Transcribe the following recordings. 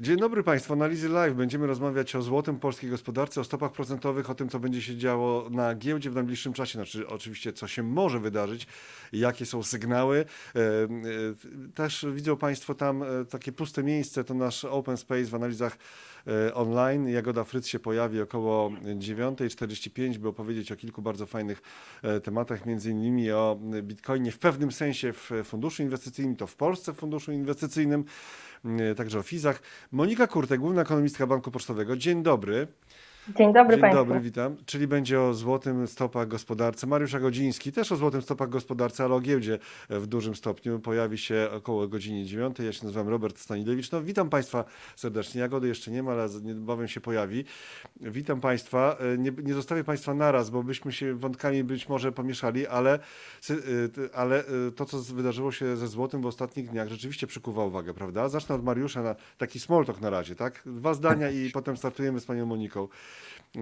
Dzień dobry Państwu, analizy live. Będziemy rozmawiać o złotym polskiej gospodarce, o stopach procentowych, o tym, co będzie się działo na giełdzie w najbliższym czasie. Znaczy, oczywiście, co się może wydarzyć, jakie są sygnały. E, e, też widzą Państwo tam e, takie puste miejsce, to nasz open space w analizach online. Jagoda Fryc się pojawi około 9.45, by opowiedzieć o kilku bardzo fajnych tematach, między innymi o Bitcoinie w pewnym sensie w funduszu inwestycyjnym, to w Polsce w funduszu inwestycyjnym. E, także o FIZach. Monika Kurtek, główna ekonomistka Banku Pocztowego. Dzień dobry. Dzień dobry Dzień Państwu. dobry, witam. Czyli będzie o złotym stopach gospodarce. Mariusz Agodziński też o złotym stopach gospodarce, ale o giełdzie w dużym stopniu. Pojawi się około godziny 9. Ja się nazywam Robert Stanilewicz. No, witam Państwa serdecznie. Jagody jeszcze nie ma, ale niebawem się pojawi. Witam Państwa. E, nie, nie zostawię Państwa naraz, bo byśmy się wątkami być może pomieszali, ale, e, ale e, to, co wydarzyło się ze złotym w ostatnich dniach, rzeczywiście przykuwa uwagę, prawda? Zacznę od Mariusza na taki small talk na razie, tak? Dwa zdania i potem startujemy z Panią Moniką.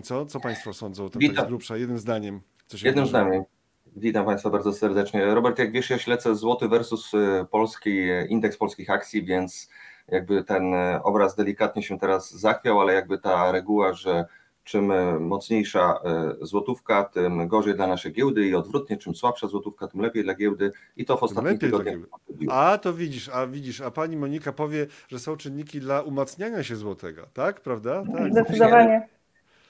Co, co Państwo sądzą? To Witam. jest grubsza, jednym zdaniem. Jednym zdaniem. Witam Państwa bardzo serdecznie. Robert, jak wiesz, ja śledzę złoty versus y, polski, y, indeks polskich akcji, więc jakby ten y, obraz delikatnie się teraz zachwiał, ale jakby ta reguła, że czym mocniejsza złotówka, tym gorzej dla naszej giełdy i odwrotnie, czym słabsza złotówka, tym lepiej dla giełdy i to w ostatnich tygodniach. A to widzisz, a widzisz, a pani Monika powie, że są czynniki dla umacniania się złotego, tak? Prawda? Tak. Zdecydowanie.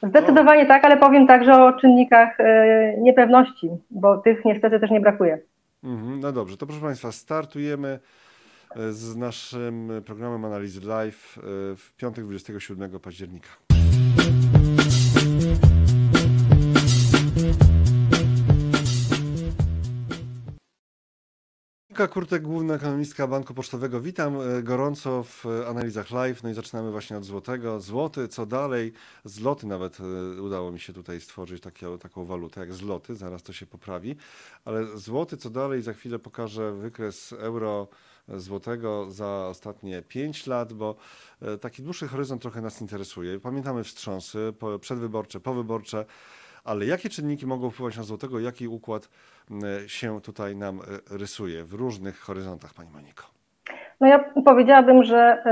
Zdecydowanie tak, ale powiem także o czynnikach e, niepewności, bo tych niestety też nie brakuje. Mhm, no dobrze, to proszę Państwa, startujemy e, z naszym programem Analizy Live e, w piątek 27 października. Monika Kurtek, główna ekonomistka Banku Pocztowego. Witam e, gorąco w analizach live. No i zaczynamy właśnie od złotego. Złoty, co dalej? Zloty nawet e, udało mi się tutaj stworzyć takie, taką walutę jak zloty. Zaraz to się poprawi. Ale złoty, co dalej? Za chwilę pokażę wykres euro złotego za ostatnie 5 lat, bo e, taki dłuższy horyzont trochę nas interesuje. Pamiętamy wstrząsy przedwyborcze, powyborcze ale jakie czynniki mogą wpływać na złotego, jaki układ się tutaj nam e, rysuje w różnych horyzontach, Pani Moniko? No ja powiedziałabym, że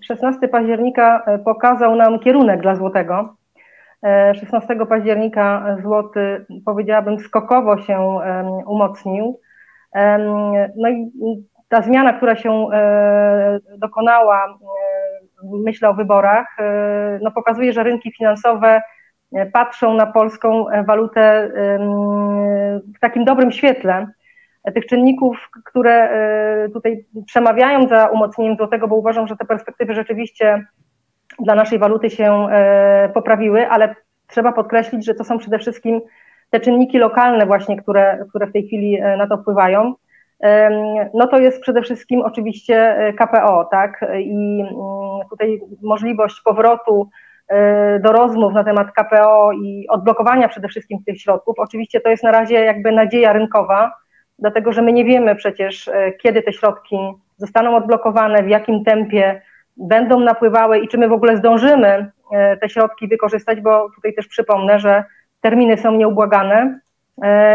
16 października e, pokazał nam kierunek dla złotego. 16 e, października złoty, powiedziałabym, skokowo się umocnił. No i ta zmiana, która się dokonała, myślę o wyborach, no pokazuje, że rynki finansowe E, patrzą na polską e, walutę w takim dobrym świetle. E, tych czynników, które tutaj przemawiają za umocnieniem złotego, bo uważam, że te perspektywy rzeczywiście dla naszej waluty się poprawiły, ale trzeba podkreślić, że to są przede wszystkim te czynniki lokalne właśnie, które, które w tej chwili na to wpływają. No to jest przede wszystkim oczywiście KPO, tak? I mm, tutaj możliwość powrotu E, do rozmów na temat KPO i odblokowania przede wszystkim tych środków. Oczywiście to jest na razie jakby nadzieja rynkowa, dlatego że my nie wiemy przecież, e, kiedy te środki zostaną odblokowane, w jakim tempie będą napływały i czy my w ogóle zdążymy e, te środki wykorzystać, bo tutaj też przypomnę, że terminy są nieubłagane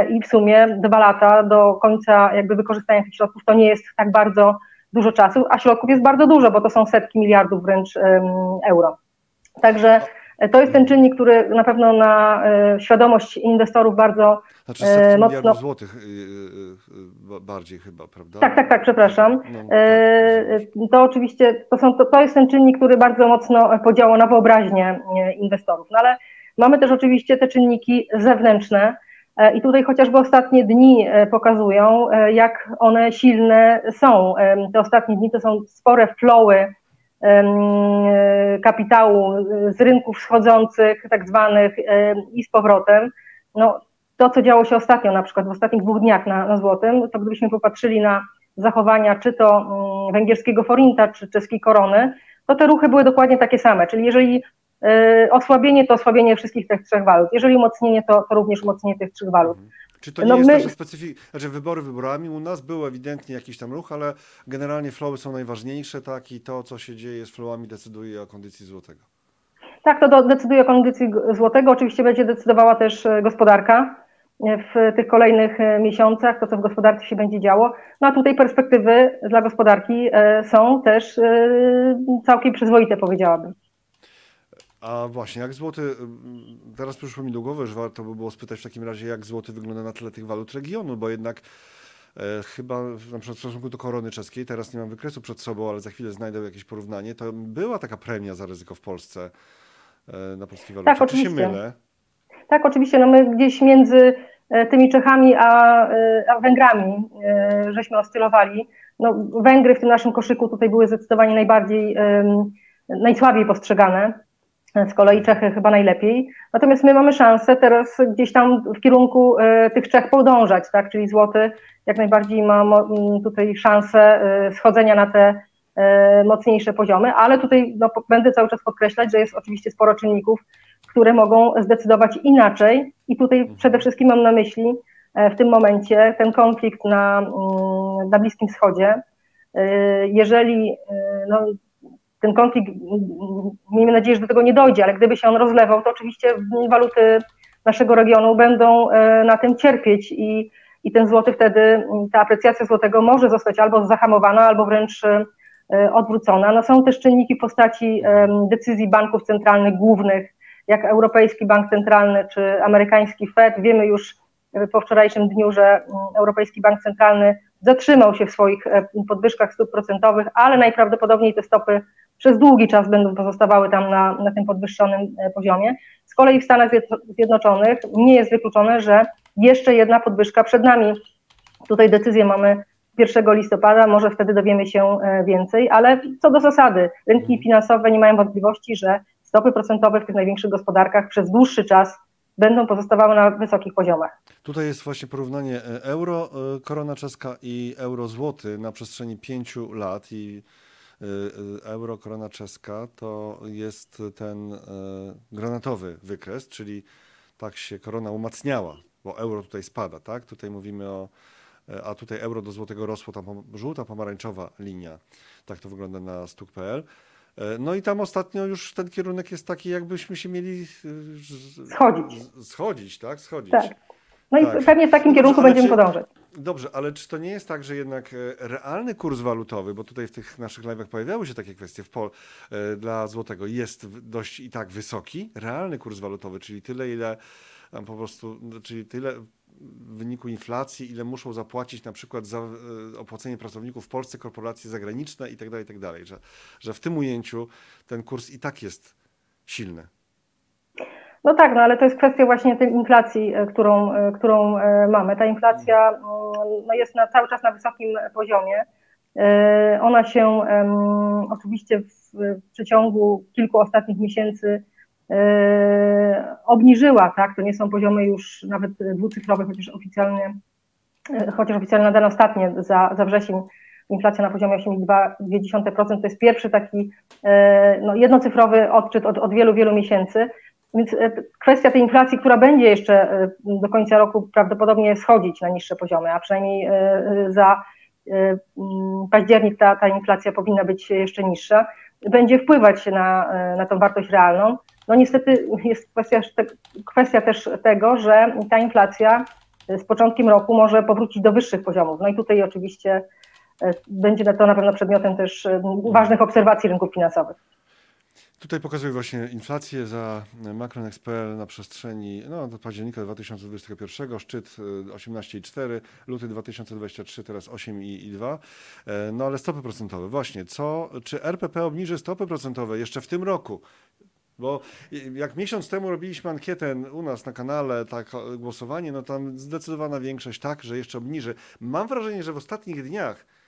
i w sumie dwa lata do końca jakby wykorzystania tych środków to nie jest tak bardzo dużo czasu, a środków jest bardzo dużo, bo to są setki miliardów wręcz euro. Także to jest ten czynnik, który na pewno na e, świadomość inwestorów bardzo znaczy e, mocno... złotych e, bardziej chyba, prawda? Tak, tak, tak, przepraszam. No, no tak, to oczywiście, to, są, to, to jest ten czynnik, który bardzo mocno podziałał na wyobraźnię inwestorów. No ale mamy też oczywiście te czynniki zewnętrzne i tutaj chociażby ostatnie dni pokazują, jak one silne są. Te ostatnie dni to są spore flowy kapitału z rynków wschodzących, tak zwanych, i z powrotem. No, to, co działo się ostatnio, na przykład w ostatnich dwóch dniach na, na złotym, to gdybyśmy popatrzyli na zachowania czy to mm, węgierskiego forinta, czy czeskiej korony, to te ruchy były dokładnie takie same. Czyli jeżeli y, osłabienie, to osłabienie wszystkich tych trzech walut. Jeżeli umocnienie, to, to również umocnienie tych trzech walut. Czy to nie no jest my... tak, że specyfik... znaczy wybory wyborami u nas był ewidentnie jakiś tam ruch, ale generalnie flowy są najważniejsze, tak, i to, co się dzieje z flowami decyduje o kondycji złotego. Tak, to decyduje o kondycji złotego. Oczywiście będzie decydowała też e, gospodarka. w tych kolejnych miesiącach, to co w gospodarce się będzie działo. No a tutaj perspektywy dla gospodarki są też całkiem przyzwoite, powiedziałabym. A właśnie, jak złoty, teraz przyszło mi do głowy, że warto by było spytać w takim razie, jak złoty wygląda na tle tych walut regionu, bo jednak e, chyba na przykład w stosunku do korony czeskiej, teraz nie mam wykresu przed sobą, ale za chwilę znajdę jakieś porównanie, to była taka premia za ryzyko w Polsce e, na polskiej walucie. Tak, Czy się oczywiście. mylę? Tak, oczywiście, no my gdzieś między e, tymi Czechami a, e, a Węgrami e, żeśmy oscylowali. No, Węgry w tym naszym koszyku tutaj były zdecydowanie najbardziej, najsłabiej postrzegane. Z kolei Czechy chyba najlepiej. Natomiast my mamy szansę teraz gdzieś tam w kierunku e, tych Czech podążać, tak? Czyli złoty jak najbardziej ma tutaj szansę e, schodzenia na te e, mocniejsze poziomy, ale tutaj no, będę cały czas podkreślać, że jest oczywiście sporo czynników, które mogą zdecydować inaczej. I tutaj przede wszystkim mam na myśli e, w tym momencie ten konflikt na, mm, na Bliskim Wschodzie. E, Jeżeli e, no, ten konflikt, miejmy nadzieję, że do tego nie dojdzie, ale gdyby się on rozlewał, to oczywiście waluty naszego regionu będą e, na tym cierpieć i, i ten złoty wtedy, ta aprecjacja złotego może zostać albo zahamowana, albo wręcz e, odwrócona. No są też czynniki w postaci em, decyzji banków centralnych głównych, jak Europejski Bank Centralny czy amerykański Fed. Wiemy już e, po wczorajszym dniu, że Europejski Bank Centralny zatrzymał się w swoich e, podwyżkach stóp procentowych, ale najprawdopodobniej te stopy przez długi czas będą pozostawały tam na, na tym podwyższonym e, poziomie. Z kolei w Stanach Zjedno- Zjednoczonych nie jest wykluczone, że jeszcze jedna podwyżka przed nami. Tutaj decyzję mamy 1 listopada, może wtedy dowiemy się e, więcej, ale co do zasady, rynki finansowe nie mają wątpliwości, że stopy procentowe w tych największych gospodarkach przez dłuższy czas będą pozostawały na wysokich poziomach. Tutaj jest właśnie porównanie e, euro, korona czeska i euro złoty na przestrzeni pięciu lat i euro, korona czeska to jest ten e, granatowy wykres, czyli tak się korona umacniała, bo euro tutaj spada, tak? Tutaj mówimy o, e, a tutaj euro do złotego rosło, tam żółta, pomarańczowa linia. Tak to wygląda na stuk.pl. E, No i tam ostatnio już ten kierunek jest taki, jakbyśmy się mieli Schodzić. schodzić, tak? Schodzić. Tak. No Tak. i pewnie w takim No kierunku ale będziemy czy- podążać. Dobrze, ale czy to nie jest tak, że jednak e, realny kurs walutowy, bo tutaj w tych naszych live'ach pojawiały się takie kwestie w Pol e, dla złotego, jest dość i tak wysoki, realny kurs walutowy, czyli tyle, ile po prostu, no, czyli tyle w wyniku inflacji, ile muszą zapłacić na przykład za e, opłacenie pracowników w Polsce, korporacje zagraniczne i tak dalej, i tak że, że w tym ujęciu ten kurs i tak jest silny. No tak, no ale to jest kwestia właśnie tej inflacji, e, którą, e, którą e, mamy. Ta inflacja mm, no jest na, cały czas na wysokim poziomie. Ona się oczywiście w, w przeciągu kilku ostatnich miesięcy obniżyła, tak? To nie są poziomy już nawet dwucyfrowe, chociaż oficjalnie, chociaż oficjalne dane ostatnie za, za wrzesień inflacja na poziomie 8,2% to jest pierwszy taki no, jednocyfrowy odczyt od, od wielu, wielu miesięcy. Więc e, kwestia tej inflacji, która będzie jeszcze e, do końca roku prawdopodobnie schodzić na niższe poziomy, a przynajmniej e, za mm, październik ta, ta inflacja powinna być jeszcze niższa, będzie wpływać na, na tą wartość realną. No niestety jest kwestia, kwestia też tego, że ta inflacja z początkiem roku może powrócić do wyższych poziomów. No i tutaj oczywiście będzie to na pewno przedmiotem też ważnych obserwacji rynków finansowych. Tutaj pokazuję właśnie inflację za Macronex.pl na przestrzeni no, do października 2021, szczyt y, 18,4, luty 2023, teraz 8,2. E, No ale stopy procentowe, właśnie, co, czy RPP obniży stopy procentowe jeszcze w tym roku? Bo jak miesiąc temu robiliśmy ankietę u nas na kanale, tak głosowanie, no tam zdecydowana większość tak, że jeszcze obniży. Mam wrażenie, że w ostatnich dniach E,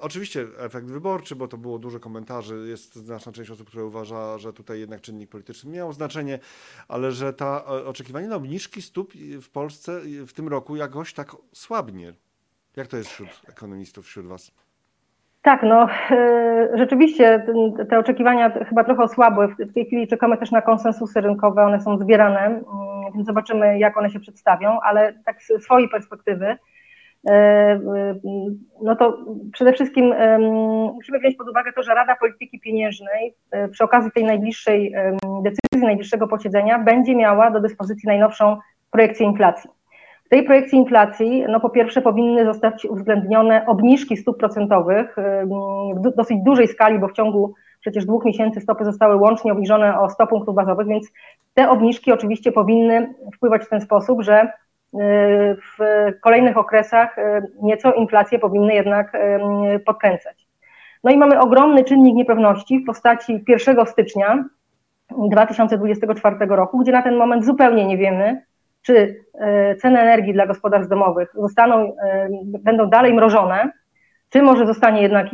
Oczywiście efekt wyborczy, bo to było dużo komentarzy. Jest znaczna część osób, która uważa, że tutaj jednak czynnik polityczny miał znaczenie, ale że ta e, oczekiwanie na obniżki stóp w Polsce w tym roku jakoś tak słabnie. Jak to jest wśród ekonomistów, wśród Was? Tak, no e, rzeczywiście te oczekiwania chyba trochę osłabły. W tej chwili czekamy też na konsensusy rynkowe, one są zbierane, mm, więc zobaczymy, jak one się przedstawią, ale tak z swojej perspektywy, e, e, no to przede wszystkim musimy wziąć pod uwagę to, że Rada Polityki Pieniężnej e, przy okazji tej najbliższej decyzji, najbliższego posiedzenia będzie miała do dyspozycji najnowszą projekcję inflacji. tej projekcji inflacji, no po pierwsze powinny zostać uwzględnione obniżki stóp procentowych w dosyć dużej skali, bo w ciągu przecież dwóch miesięcy stopy zostały łącznie obniżone o 100 punktów bazowych, więc te obniżki oczywiście powinny wpływać w ten sposób, że w kolejnych okresach y, nieco inflację powinny jednak y, podkręcać. No i mamy ogromny czynnik niepewności w postaci 1 stycznia 2024 roku, gdzie na ten moment zupełnie nie wiemy, czy ceny energii dla gospodarstw domowych zostaną, będą dalej mrożone, czy może zostanie jednak,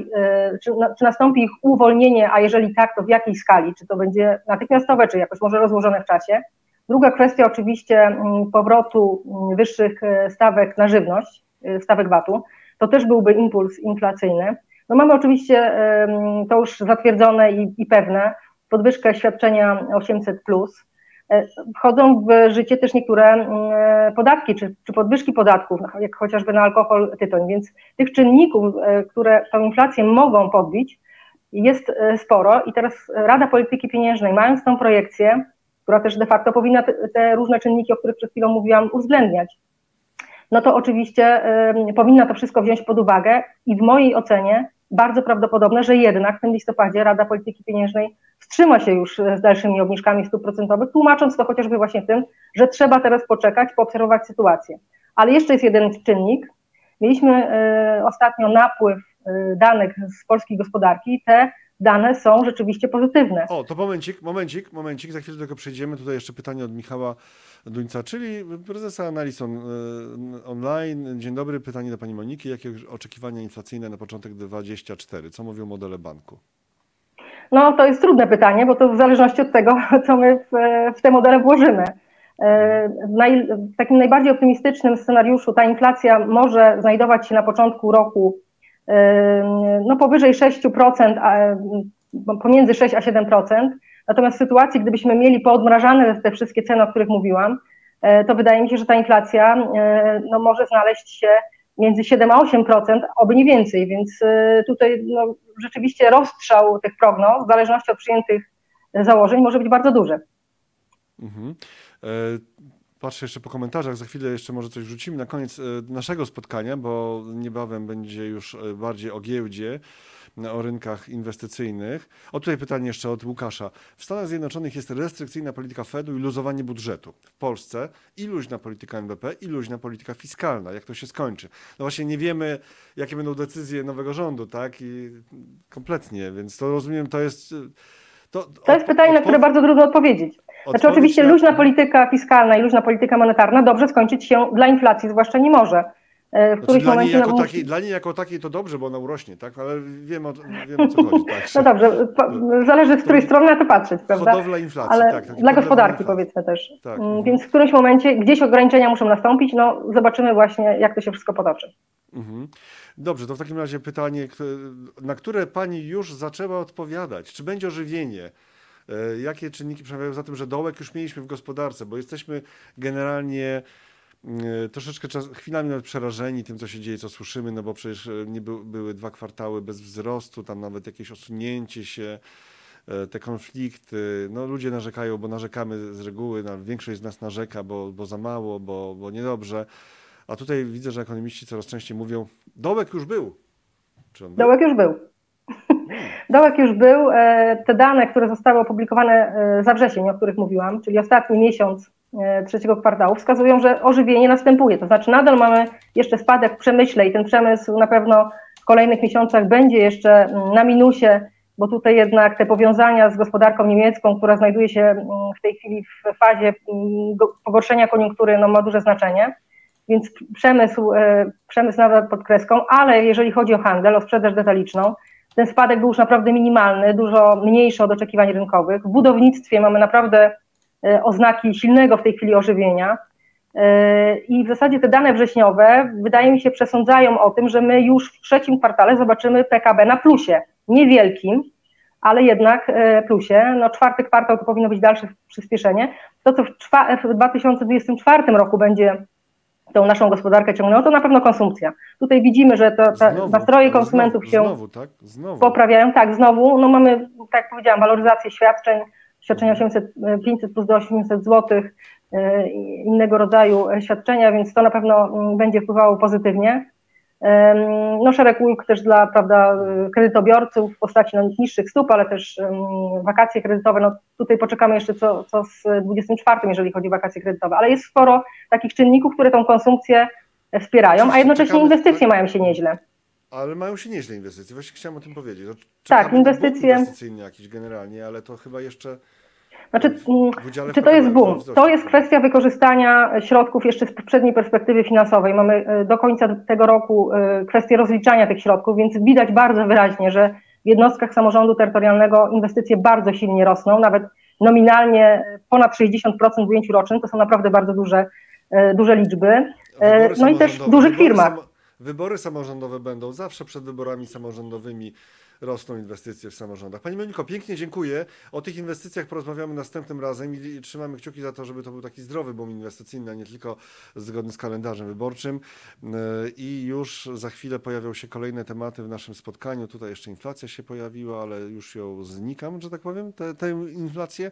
czy, czy nastąpi ich uwolnienie, a jeżeli tak, to w jakiej skali, czy to będzie natychmiastowe, czy jakoś może rozłożone w czasie. Druga kwestia oczywiście mm, powrotu mm, wyższych e, stawek na żywność, e, stawek VAT-u, to też byłby impuls inflacyjny. No mamy oczywiście em, to już zatwierdzone i, i pewne, podwyżkę świadczenia 800 plus. E, Wchodzą w życie też niektóre mm, e, podatki, czy, czy podwyżki podatków, no, jak chociażby na alkohol, tytoń, więc tych czynników, e, które tą inflację mogą podbić, jest e, sporo i teraz Rada Polityki Pieniężnej, mając tą projekcję, która też de facto powinna te, te różne czynniki, o których przed chwilą mówiłam, uwzględniać, no to oczywiście em, powinna to wszystko wziąć pod uwagę i w mojej ocenie bardzo prawdopodobne, że jednak w tym listopadzie Rada Polityki Pieniężnej wstrzyma się już e, z dalszymi obniżkami stóp procentowych, tłumacząc to chociażby właśnie tym, że trzeba teraz poczekać, poobserwować sytuację. Ale jeszcze jest jeden czynnik. Mieliśmy e, ostatnio napływ e, danych z polskiej gospodarki. Te dane są rzeczywiście pozytywne. O, to momencik, momencik, momencik, za chwilę tego przejdziemy. Tutaj jeszcze pytanie od Michała Duńca, czyli prezesa analiz on, e, online. Dzień dobry, pytanie do pani Moniki. Jakie oczekiwania inflacyjne na początek 24? Co mówią modele banku? No to jest trudne pytanie, bo to w zależności od tego, co my w, w te modele włożymy. E, W, naj, w takim najbardziej optymistycznym scenariuszu ta inflacja może znajdować się na początku roku no powyżej 6%, a, m, pomiędzy 6 a 7%. Natomiast w sytuacji, gdybyśmy mieli poodmrażane te wszystkie ceny, o których mówiłam, e, to wydaje mi się, że ta inflacja e, no, może znaleźć się między 7 a 8%, oby nie więcej, więc e, tutaj no, rzeczywiście rozstrzał tych prognoz, w zależności od przyjętych założeń, może być bardzo duży. Mhm. Patrzę jeszcze po komentarzach, za chwilę jeszcze może coś wrzucimy na koniec e, naszego spotkania, bo niebawem będzie już e, bardziej o giełdzie, e, o rynkach inwestycyjnych. O tutaj pytanie jeszcze od Łukasza. W Stanach Zjednoczonych jest restrykcyjna polityka Fedu i luzowanie budżetu. W Polsce i luźna polityka NBP, i luźna polityka fiskalna. Jak to się skończy? No właśnie nie wiemy, jakie będą decyzje nowego rządu, tak? I kompletnie, więc to rozumiem, to jest... To, To jest pytanie, na które bardzo trudno odpowiedzieć. Znaczy oczywiście na- luźna polityka fiskalna i luźna polityka monetarna dobrze skończyć się dla inflacji zwłaszcza nie może. E, W Znaczy, dla, niej jako takiej, dla niej jako takiej to dobrze, bo ona urośnie, tak? Ale wiemy o, wiemy o co chodzi. Tak? No dobrze, po, zależy z której strony na to patrzeć, prawda? Hodowla inflacji, Ale tak. dla gospodarki inflacji. powiedzmy też. Tak, Mm, mhm. Więc w którymś momencie gdzieś ograniczenia muszą nastąpić, no zobaczymy właśnie jak to się wszystko potoczy. Mhm. Dobrze, to w takim razie pytanie, na które pani już zaczęła odpowiadać. Czy będzie ożywienie? E, Jakie czynniki przemawiają za tym, że dołek już mieliśmy w gospodarce? Bo jesteśmy generalnie e, troszeczkę czas, chwilami nawet przerażeni tym, co się dzieje, co słyszymy, no bo przecież e, nie był, były dwa kwartały bez wzrostu, tam nawet jakieś osunięcie się, te konflikty. No ludzie narzekają, bo narzekamy z reguły, no, większość z nas narzeka, bo, bo za mało, bo, bo niedobrze. A tutaj widzę, że ekonomiści coraz częściej mówią, dołek już był. Był? Dołek już był. Dołek już był. E, Te dane, które zostały opublikowane e, za wrzesień, o których mówiłam, czyli ostatni miesiąc e, trzeciego kwartału, wskazują, że ożywienie następuje. To znaczy nadal mamy jeszcze spadek w przemyśle i ten przemysł na pewno w kolejnych miesiącach będzie jeszcze mm, na minusie, bo tutaj jednak te powiązania z gospodarką niemiecką, która znajduje się mm, w tej chwili w fazie mm, go- pogorszenia koniunktury, no, ma duże znaczenie. Więc przemysł, e, przemysł nadal pod kreską, ale jeżeli chodzi o handel, o sprzedaż detaliczną, ten spadek był już naprawdę minimalny, dużo mniejszy od oczekiwań rynkowych. W budownictwie mamy naprawdę e, oznaki silnego w tej chwili ożywienia. E, I w zasadzie te dane wrześniowe, wydaje mi się, przesądzają o tym, że my już w trzecim kwartale zobaczymy PKB na plusie. Niewielkim, ale jednak plusie. No, czwarty kwartał to powinno być dalsze przyspieszenie. To, co w 2024 roku będzie tą naszą gospodarkę ciągnęło, to na pewno konsumpcja. Tutaj widzimy, że to, te Znowu, nastroje konsumentów znowu, się Znowu, tak? Poprawiają. Tak, znowu, no mamy, tak jak powiedziałam, waloryzację świadczeń, świadczenia 800, 500 plus do 800 zł, e, innego rodzaju świadczenia, więc to na pewno mm, będzie wpływało pozytywnie. No, szereg ulg też dla prawda, kredytobiorców w postaci no, niższych stóp, ale też em, wakacje kredytowe. No, tutaj poczekamy jeszcze co, co z 24, jeżeli chodzi o wakacje kredytowe, ale jest sporo takich czynników, które tą konsumpcję wspierają, a jednocześnie inwestycje mają się nieźle. Ale mają się nieźle inwestycje. Właśnie chciałem o tym powiedzieć. No, Tak, czekamy na boom inwestycje- inwestycyjny jakiś generalnie, ale to chyba jeszcze Znaczy, Czy to jest boom? To jest kwestia wykorzystania środków jeszcze z poprzedniej perspektywy finansowej. Mamy e, do końca tego roku e, kwestię rozliczania tych środków, więc widać bardzo wyraźnie, że w jednostkach samorządu terytorialnego inwestycje bardzo silnie rosną, nawet nominalnie ponad 60% w ujęciu rocznym. To są naprawdę bardzo duże, e, duże liczby. Wybory no i też w dużych wybory firmach. Wybory samorządowe będą zawsze przed wyborami samorządowymi. Rosną inwestycje w samorządach. Pani Moniko, pięknie dziękuję. O tych inwestycjach porozmawiamy następnym razem i trzymamy kciuki za to, żeby to był taki zdrowy boom inwestycyjny, a nie tylko zgodny z kalendarzem wyborczym. Yy, I już za chwilę pojawią się kolejne tematy w naszym spotkaniu. Tutaj jeszcze inflacja się pojawiła, ale już ją znikam, że tak powiem, tę tę inflację.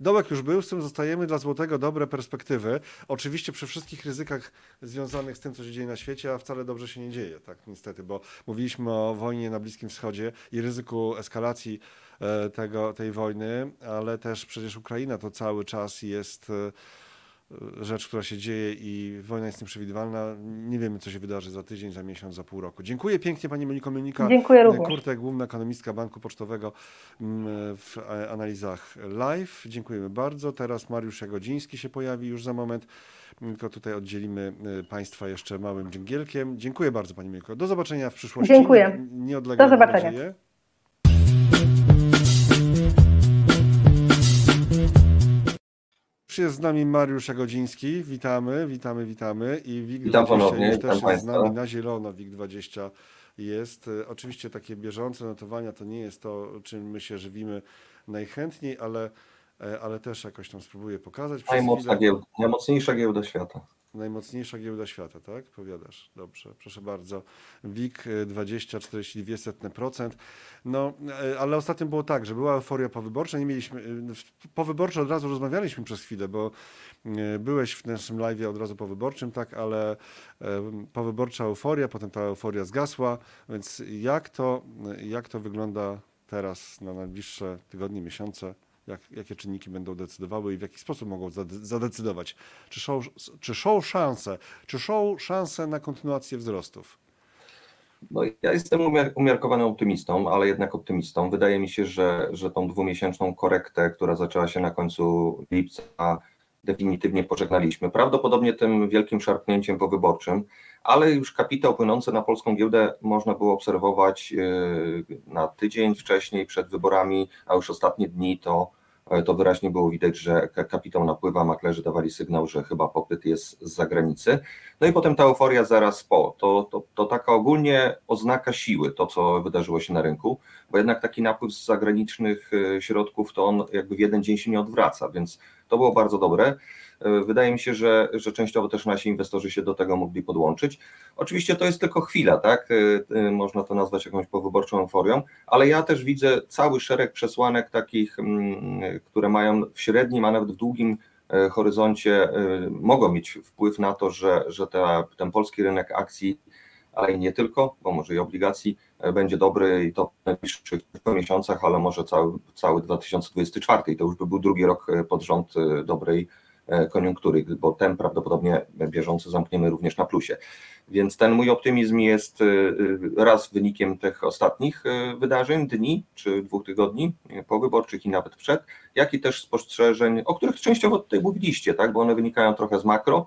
Dołek już był, z tym zostajemy dla złotego dobre perspektywy. Oczywiście przy wszystkich ryzykach związanych z tym, co się dzieje na świecie, a wcale dobrze się nie dzieje, tak niestety, bo mówiliśmy o wojnie na Bliskim Wschodzie i ryzyku eskalacji e, tego, tej wojny, ale też przecież Ukraina to cały czas jest e, rzecz, która się dzieje i wojna jest nieprzewidywalna. Nie wiemy, co się wydarzy za tydzień, za miesiąc, za pół roku. Dziękuję pięknie Pani Moniko Melnika. Dziękuję również. Kurtek, główna ekonomistka Banku Pocztowego mm, w analizach live. Dziękujemy bardzo. Teraz Mariusz Jagodziński się pojawi już za moment. Tylko tutaj oddzielimy e, Państwa jeszcze małym dżingielkiem. Dziękuję bardzo Pani Moniko. Do zobaczenia w przyszłości. Dziękuję. Nieodległe Do zobaczenia. nadzieję. Jest z nami Mariusz Jagodziński. Witamy, witamy, witamy. I WIG Witam 20 ponownie, też jest z nami na zielono. WIG 20 jest. Oczywiście takie bieżące notowania to nie jest to, czym my się żywimy najchętniej, ale, e, ale też jakoś tam spróbuję pokazać. Przez Najmocna chwilę. giełda, najmocniejsza giełda świata. Najmocniejsza giełda świata, tak? Powiadasz. Dobrze, proszę bardzo. WIG y, 20,42%. No, e, ale ostatnio było tak, że była euforia powyborcza. Nie mieliśmy, y, w- powyborczo od razu rozmawialiśmy przez chwilę, bo byłeś w naszym live od razu powyborczym, tak, ale e, powyborcza euforia, potem ta euforia zgasła. Więc jak to, jak to wygląda teraz na najbliższe tygodnie, miesiące? Jak, jakie czynniki będą decydowały i w jaki sposób mogą zade- zadecydować? Czy są, czy są szanse, czy są szanse na kontynuację wzrostów? No, ja jestem umiar- umiarkowanym optymistą, ale jednak optymistą. Wydaje mi się, że, że tą dwumiesięczną korektę, która zaczęła się na końcu lipca, definitywnie pożegnaliśmy. Prawdopodobnie tym wielkim szarpnięciem powyborczym, ale już kapitał płynący na polską giełdę można było obserwować yy, na tydzień wcześniej, przed wyborami, a już ostatnie dni to, to wyraźnie było widać, że ka- kapitał napływa, maklerzy dawali sygnał, że chyba popyt jest z zagranicy. No i potem ta euforia zaraz po. To, to, to taka ogólnie oznaka siły, to co wydarzyło się na rynku, bo jednak taki napływ z zagranicznych e, środków, to on jakby w jeden dzień się nie odwraca, więc to było bardzo dobre. E, Wydaje mi się, że, że częściowo też nasi inwestorzy się do tego mogli podłączyć. Oczywiście to jest tylko chwila, tak? E, e, Można to nazwać jakąś powyborczą euforią, ale ja też widzę cały szereg przesłanek takich, mm, które mają w średnim, a nawet w długim horyzoncie mogą mieć wpływ na to, że, że ta, ten polski rynek akcji, ale i nie tylko, bo może i obligacji będzie dobry i to w najbliższych miesiącach, ale może cały, cały 2024 i to już by był drugi rok pod rząd dobrej koniunktury, bo ten prawdopodobnie bieżący zamkniemy również na plusie. Więc ten mój optymizm jest e, e, raz wynikiem tych ostatnich e, wydarzeń, dni czy dwóch tygodni e, powyborczych i nawet przed, jak i też spostrzeżeń, o których częściowo tutaj mówiliście, tak, bo one wynikają trochę z makro,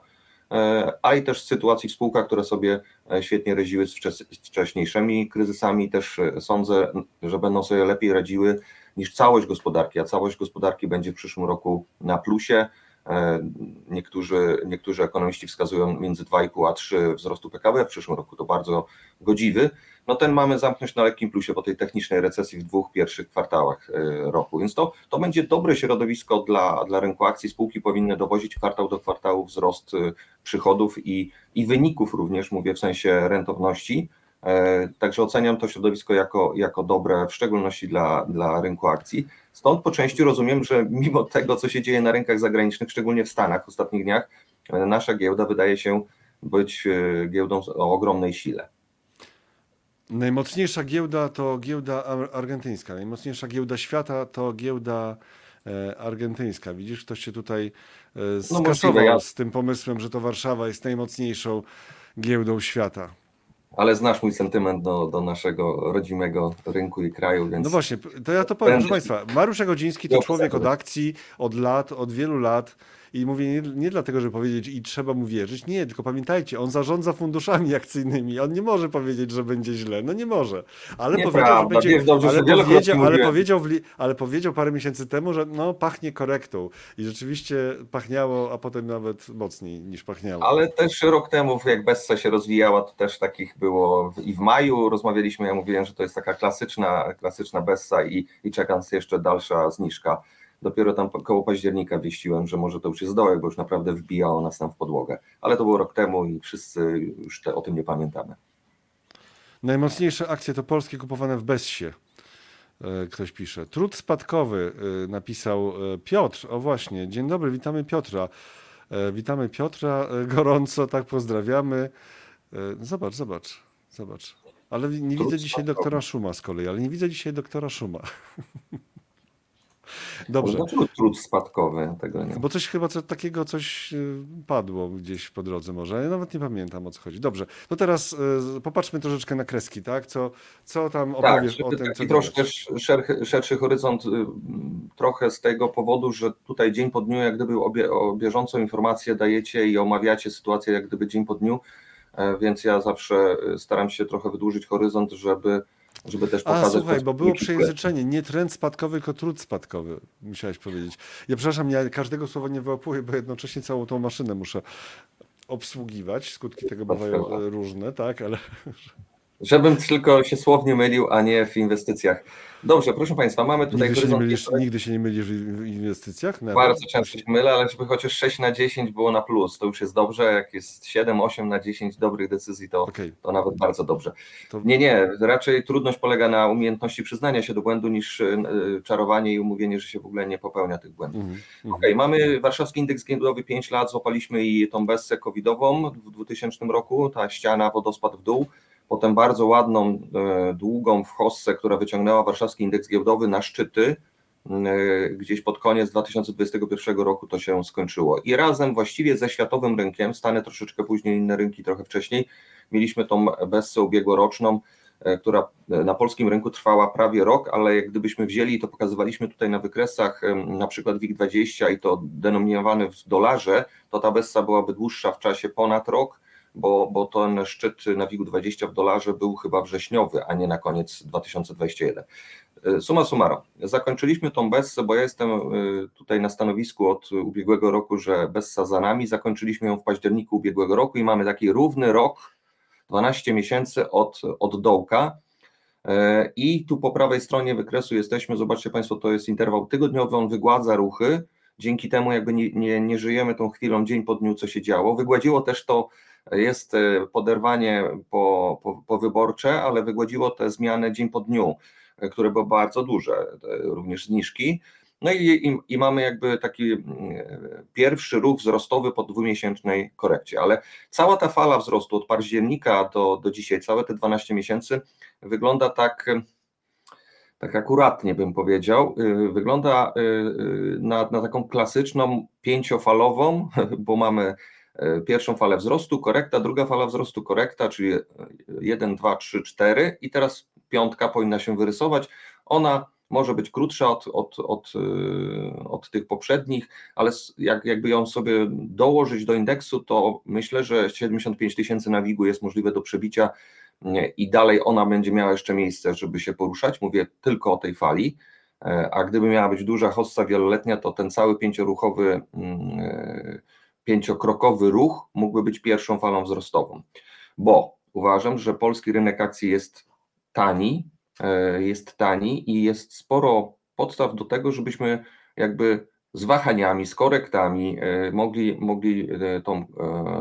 e, a i też z sytuacji w spółkach, które sobie e, świetnie radziły z wcześniejszymi kryzysami. Też e, sądzę, że będą sobie lepiej radziły niż całość gospodarki, a całość gospodarki będzie w przyszłym roku na plusie. E, Niektórzy, niektórzy ekonomiści wskazują między 2,5 a 3 wzrostu PKB w przyszłym roku, to bardzo godziwy. No ten mamy zamknąć na lekkim plusie po tej technicznej recesji w dwóch pierwszych kwartałach e, roku, więc to, to będzie dobre środowisko dla, dla rynku akcji. Spółki powinny dowozić kwartał do kwartału wzrost e, przychodów i, i wyników również, mówię w sensie rentowności, Także oceniam to środowisko jako, jako dobre, w szczególności dla, dla rynku akcji. Stąd po części rozumiem, że mimo tego, co się dzieje na rynkach zagranicznych, szczególnie w Stanach w ostatnich dniach, e, nasza giełda wydaje się być e, giełdą o ogromnej sile. Najmocniejsza giełda to giełda ar- argentyńska. Najmocniejsza giełda świata to giełda e, argentyńska. Widzisz, ktoś się tutaj e, skasował możliwe, ja- z tym pomysłem, że to Warszawa jest najmocniejszą giełdą świata. Ale znasz mój sentyment do, do naszego rodzimego rynku i kraju, więc No właśnie, to ja to powiem, proszę Państwa. Mariusz Jagodziński to człowiek od akcji, od lat, od wielu lat. I mówię nie, nie dlatego, żeby powiedzieć i trzeba mu wierzyć. Nie, tylko pamiętajcie, on zarządza funduszami akcyjnymi. On nie może powiedzieć, że będzie źle. No nie może. Ale powiedział, że Nieprawda, będzie. dobrze, ale, że powiedział, ale, powiedział w, ale powiedział parę miesięcy temu, że no pachnie korektą. I rzeczywiście pachniało, a potem nawet mocniej niż pachniało. Ale też rok temu, jak Bessa się rozwijała, to też takich było i w maju rozmawialiśmy, ja mówiłem, że to jest taka klasyczna, klasyczna Bessa i, i czeka nas jeszcze dalsza zniżka. Dopiero tam koło października wieściłem, że może to już jest dołek, bo już naprawdę wbijało nas tam w podłogę. Ale to było rok temu i wszyscy już te, o tym nie pamiętamy. Najmocniejsze akcje to polskie kupowane w Bessie. E, Ktoś pisze. Trud spadkowy e, napisał e, Piotr. O właśnie, dzień dobry, witamy Piotra. Witamy Piotra gorąco, tak pozdrawiamy. Zobacz, zobacz, zobacz. Ale nie Trud widzę dzisiaj spadkowy. doktora Szuma z kolei, ale nie widzę dzisiaj doktora Szuma. Dobrze. Dlaczego trud spadkowy tego nie? Bo coś chyba co, takiego coś y, padło gdzieś po drodze może. Ja nawet nie pamiętam o co chodzi. Dobrze, no teraz y, popatrzmy troszeczkę na kreski, tak? Co, co tam Tak, opowiesz o żeby tym, taki troszkę szerszy, horyzont, y, trochę z tego powodu, że tutaj dzień po dniu, jak gdyby obie, o bieżącą informację dajecie i omawiacie sytuację, jak gdyby dzień po dniu, e, więc ja zawsze y, staram się trochę wydłużyć horyzont, żeby, żeby też A pokazać... słuchaj, bo było przejęzyczenie, nie trend spadkowy, tylko trud spadkowy, musiałeś powiedzieć. Ja przepraszam, ja każdego słowa nie wyłapuję, bo jednocześnie całą tą maszynę muszę obsługiwać. Skutki tego bywają różne, tak, ale Żebym tylko się słownie mylił, a nie w inwestycjach. Dobrze, proszę Państwa, mamy tutaj nigdy się, nie mylisz, jeszcze- nigdy się nie mylisz w inwestycjach? Nawet? Bardzo często się mylę, ale żeby chociaż 6 na 10 było na plus, to już jest dobrze. Jak jest 7, 8 na 10 dobrych decyzji, to, Okej, to nawet bardzo dobrze. to Nie, nie, raczej trudność polega na umiejętności przyznania się do błędu niż y, czarowanie i umówienie, że się w ogóle nie popełnia tych błędów. mhm, mhm. Okej, mamy warszawski indeks giełdowy 5 lat, złapaliśmy i tą bessę covidową w 2000 roku, ta ściana, wodospad w dół, potem bardzo ładną, e, długą w hossę, która wyciągnęła warszawski indeks giełdowy na szczyty, e, gdzieś pod koniec 2021 roku to się skończyło. I razem właściwie ze światowym rynkiem, Stany troszeczkę później, inne rynki trochę wcześniej, mieliśmy tą bessę ubiegłoroczną, e, która na polskim rynku trwała prawie rok, ale jak gdybyśmy wzięli, to pokazywaliśmy tutaj na wykresach, na przykład WIG20 i to denominowane w dolarze, to ta bessa byłaby dłuższa w czasie ponad rok, bo, bo ten szczyt na WIG20 w dolarze był chyba wrześniowy, a nie na koniec 2021. E, Suma summarum, zakończyliśmy tą bessę, bo ja jestem e, tutaj na stanowisku od ubiegłego roku, że bessa za nami, zakończyliśmy ją w październiku ubiegłego roku i mamy taki równy rok, 12 miesięcy od, od dołka. E, I tu po prawej stronie wykresu jesteśmy, zobaczcie Państwo, to jest interwał tygodniowy, on wygładza ruchy, dzięki temu jakby nie, nie, nie żyjemy tą chwilą dzień po dniu, co się działo. Wygładziło też to, jest e, poderwanie po, po, po wyborcze, ale wygładziło te zmiany dzień po dniu, e, które były bardzo duże, e, również zniżki. No i, i, i mamy jakby taki mm, pierwszy ruch wzrostowy po dwumiesięcznej korekcie, ale cała ta fala wzrostu od października do, do dzisiaj, całe te 12 miesięcy wygląda tak, tak akuratnie bym powiedział, wygląda na, na taką klasyczną pięciofalową, bo mamy pierwszą falę wzrostu, korekta, druga fala wzrostu, korekta, czyli 1, 2, 3, 4 i teraz piątka powinna się wyrysować. Ona może być krótsza od, od, od, y, od tych poprzednich, ale jak, jakby ją sobie dołożyć do indeksu, to myślę, że 75 tysięcy na WIG-u jest możliwe do przebicia i dalej ona będzie miała jeszcze miejsce, żeby się poruszać. Mówię tylko o tej fali. E, A gdyby miała być duża hossa wieloletnia, to ten cały pięcioruchowy, e, pięciokrokowy ruch mógłby być pierwszą falą wzrostową. Bo uważam, że polski rynek akcji jest tani, e, jest tani i jest sporo podstaw do tego, żebyśmy jakby z wahaniami, z korektami e, mogli, mogli e, tą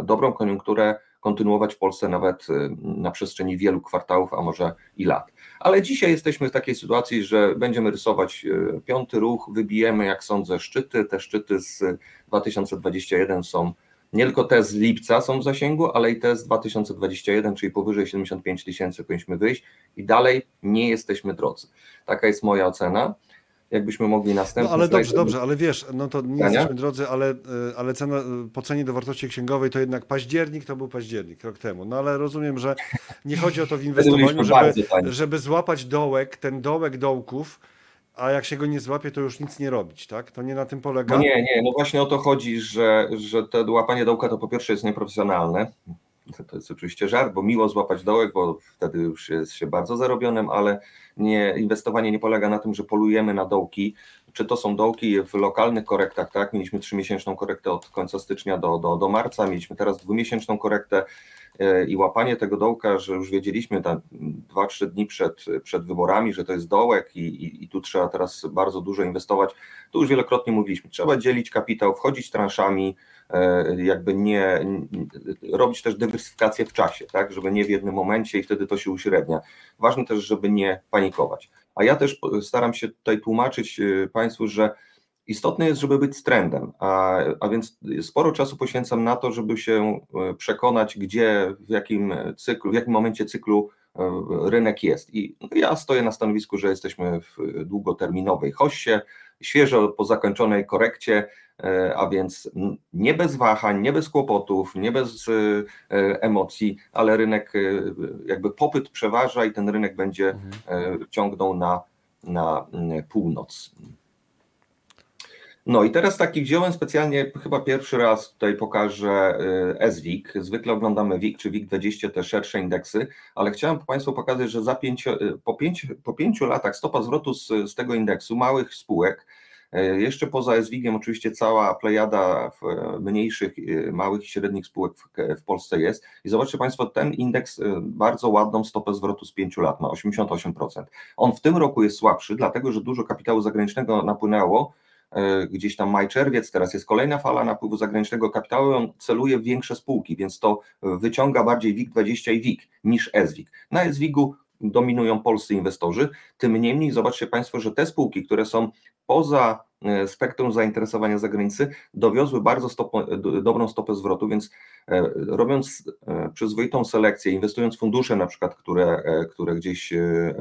dobrą koniunkturę kontynuować w Polsce nawet y, na przestrzeni wielu kwartałów, a może i lat. Ale dzisiaj jesteśmy w takiej sytuacji, że będziemy rysować y, piąty ruch, wybijemy, jak sądzę, szczyty. Te szczyty z 2021 są nie tylko te z lipca są w zasięgu, ale i te z 2021, czyli powyżej 75 tysięcy powinniśmy wyjść i dalej nie jesteśmy drodzy. Taka jest moja ocena. Jakbyśmy mogli następny No ale dobrze, dobrze, ale wiesz, no to nie Zdania? jesteśmy drodzy, ale, y, ale cena y, po cenie do wartości księgowej to jednak październik, to był październik, rok temu. No ale rozumiem, że nie chodzi o to w inwestowaniu, żeby, żeby złapać dołek, ten dołek dołków, a jak się go nie złapie, to już nic nie robić, tak? To nie na tym polega. No nie, nie, no właśnie o to chodzi, że, że to łapanie dołka to po pierwsze jest nieprofesjonalne. To- jest oczywiście żart, bo miło złapać dołek, bo wtedy już jest się bardzo zarobionym, ale nie, inwestowanie nie polega na tym, że polujemy na dołki. Czy to są dołki w lokalnych korektach, tak? Mieliśmy trzymiesięczną korektę od końca stycznia do, do, do marca, mieliśmy teraz dwumiesięczną korektę i łapanie tego dołka, że już wiedzieliśmy tam 2-3 dni przed, przed wyborami, że to jest dołek i, i, i tu trzeba teraz bardzo dużo inwestować. Tu już wielokrotnie mówiliśmy, trzeba dzielić kapitał, wchodzić transzami, e, jakby nie robić też dywersyfikację w czasie, tak, żeby nie w jednym momencie i wtedy to się uśrednia. Ważne też, żeby nie panikować. A ja też staram się tutaj tłumaczyć e, Państwu, że istotne jest, żeby być trendem, a, a więc sporo czasu poświęcam na to, żeby się e, przekonać, gdzie, w jakim cyklu, w jakim momencie cyklu e, rynek jest. I ja stoję na stanowisku, że jesteśmy w długoterminowej hoście, świeżo po zakończonej korekcie, e, a więc nie bez wahań, nie bez kłopotów, nie bez emocji, ale rynek, jakby popyt przeważa i ten rynek będzie Mhm. ciągnął na, na północ. No i teraz taki wziąłem specjalnie, chyba pierwszy raz tutaj pokażę y, SWIG. Zwykle oglądamy WIG czy WIG20, te szersze indeksy, ale chciałem Państwu pokazać, że za pięć, y, po, pięć, po pięciu latach stopa zwrotu z, z tego indeksu małych spółek, y, jeszcze poza SWIG-iem oczywiście cała plejada mniejszych, małych i średnich spółek w, w Polsce jest. I zobaczcie Państwo, ten indeks bardzo ładną stopę zwrotu z pięciu lat ma 88%. On w tym roku jest słabszy, dlatego że dużo kapitału zagranicznego napłynęło gdzieś tam maj, czerwiec, teraz jest kolejna fala napływu zagranicznego kapitału, on celuje w większe spółki, więc to wyciąga bardziej WIG20 i WIG niż SWIG. Na SWIG-u dominują polscy inwestorzy, tym niemniej zobaczcie Państwo, że te spółki, które są poza e, spektrum zainteresowania zagranicy, dowiozły bardzo dobrą stopę zwrotu, więc e, robiąc e, przyzwoitą selekcję, inwestując fundusze na przykład, które, e, które gdzieś e,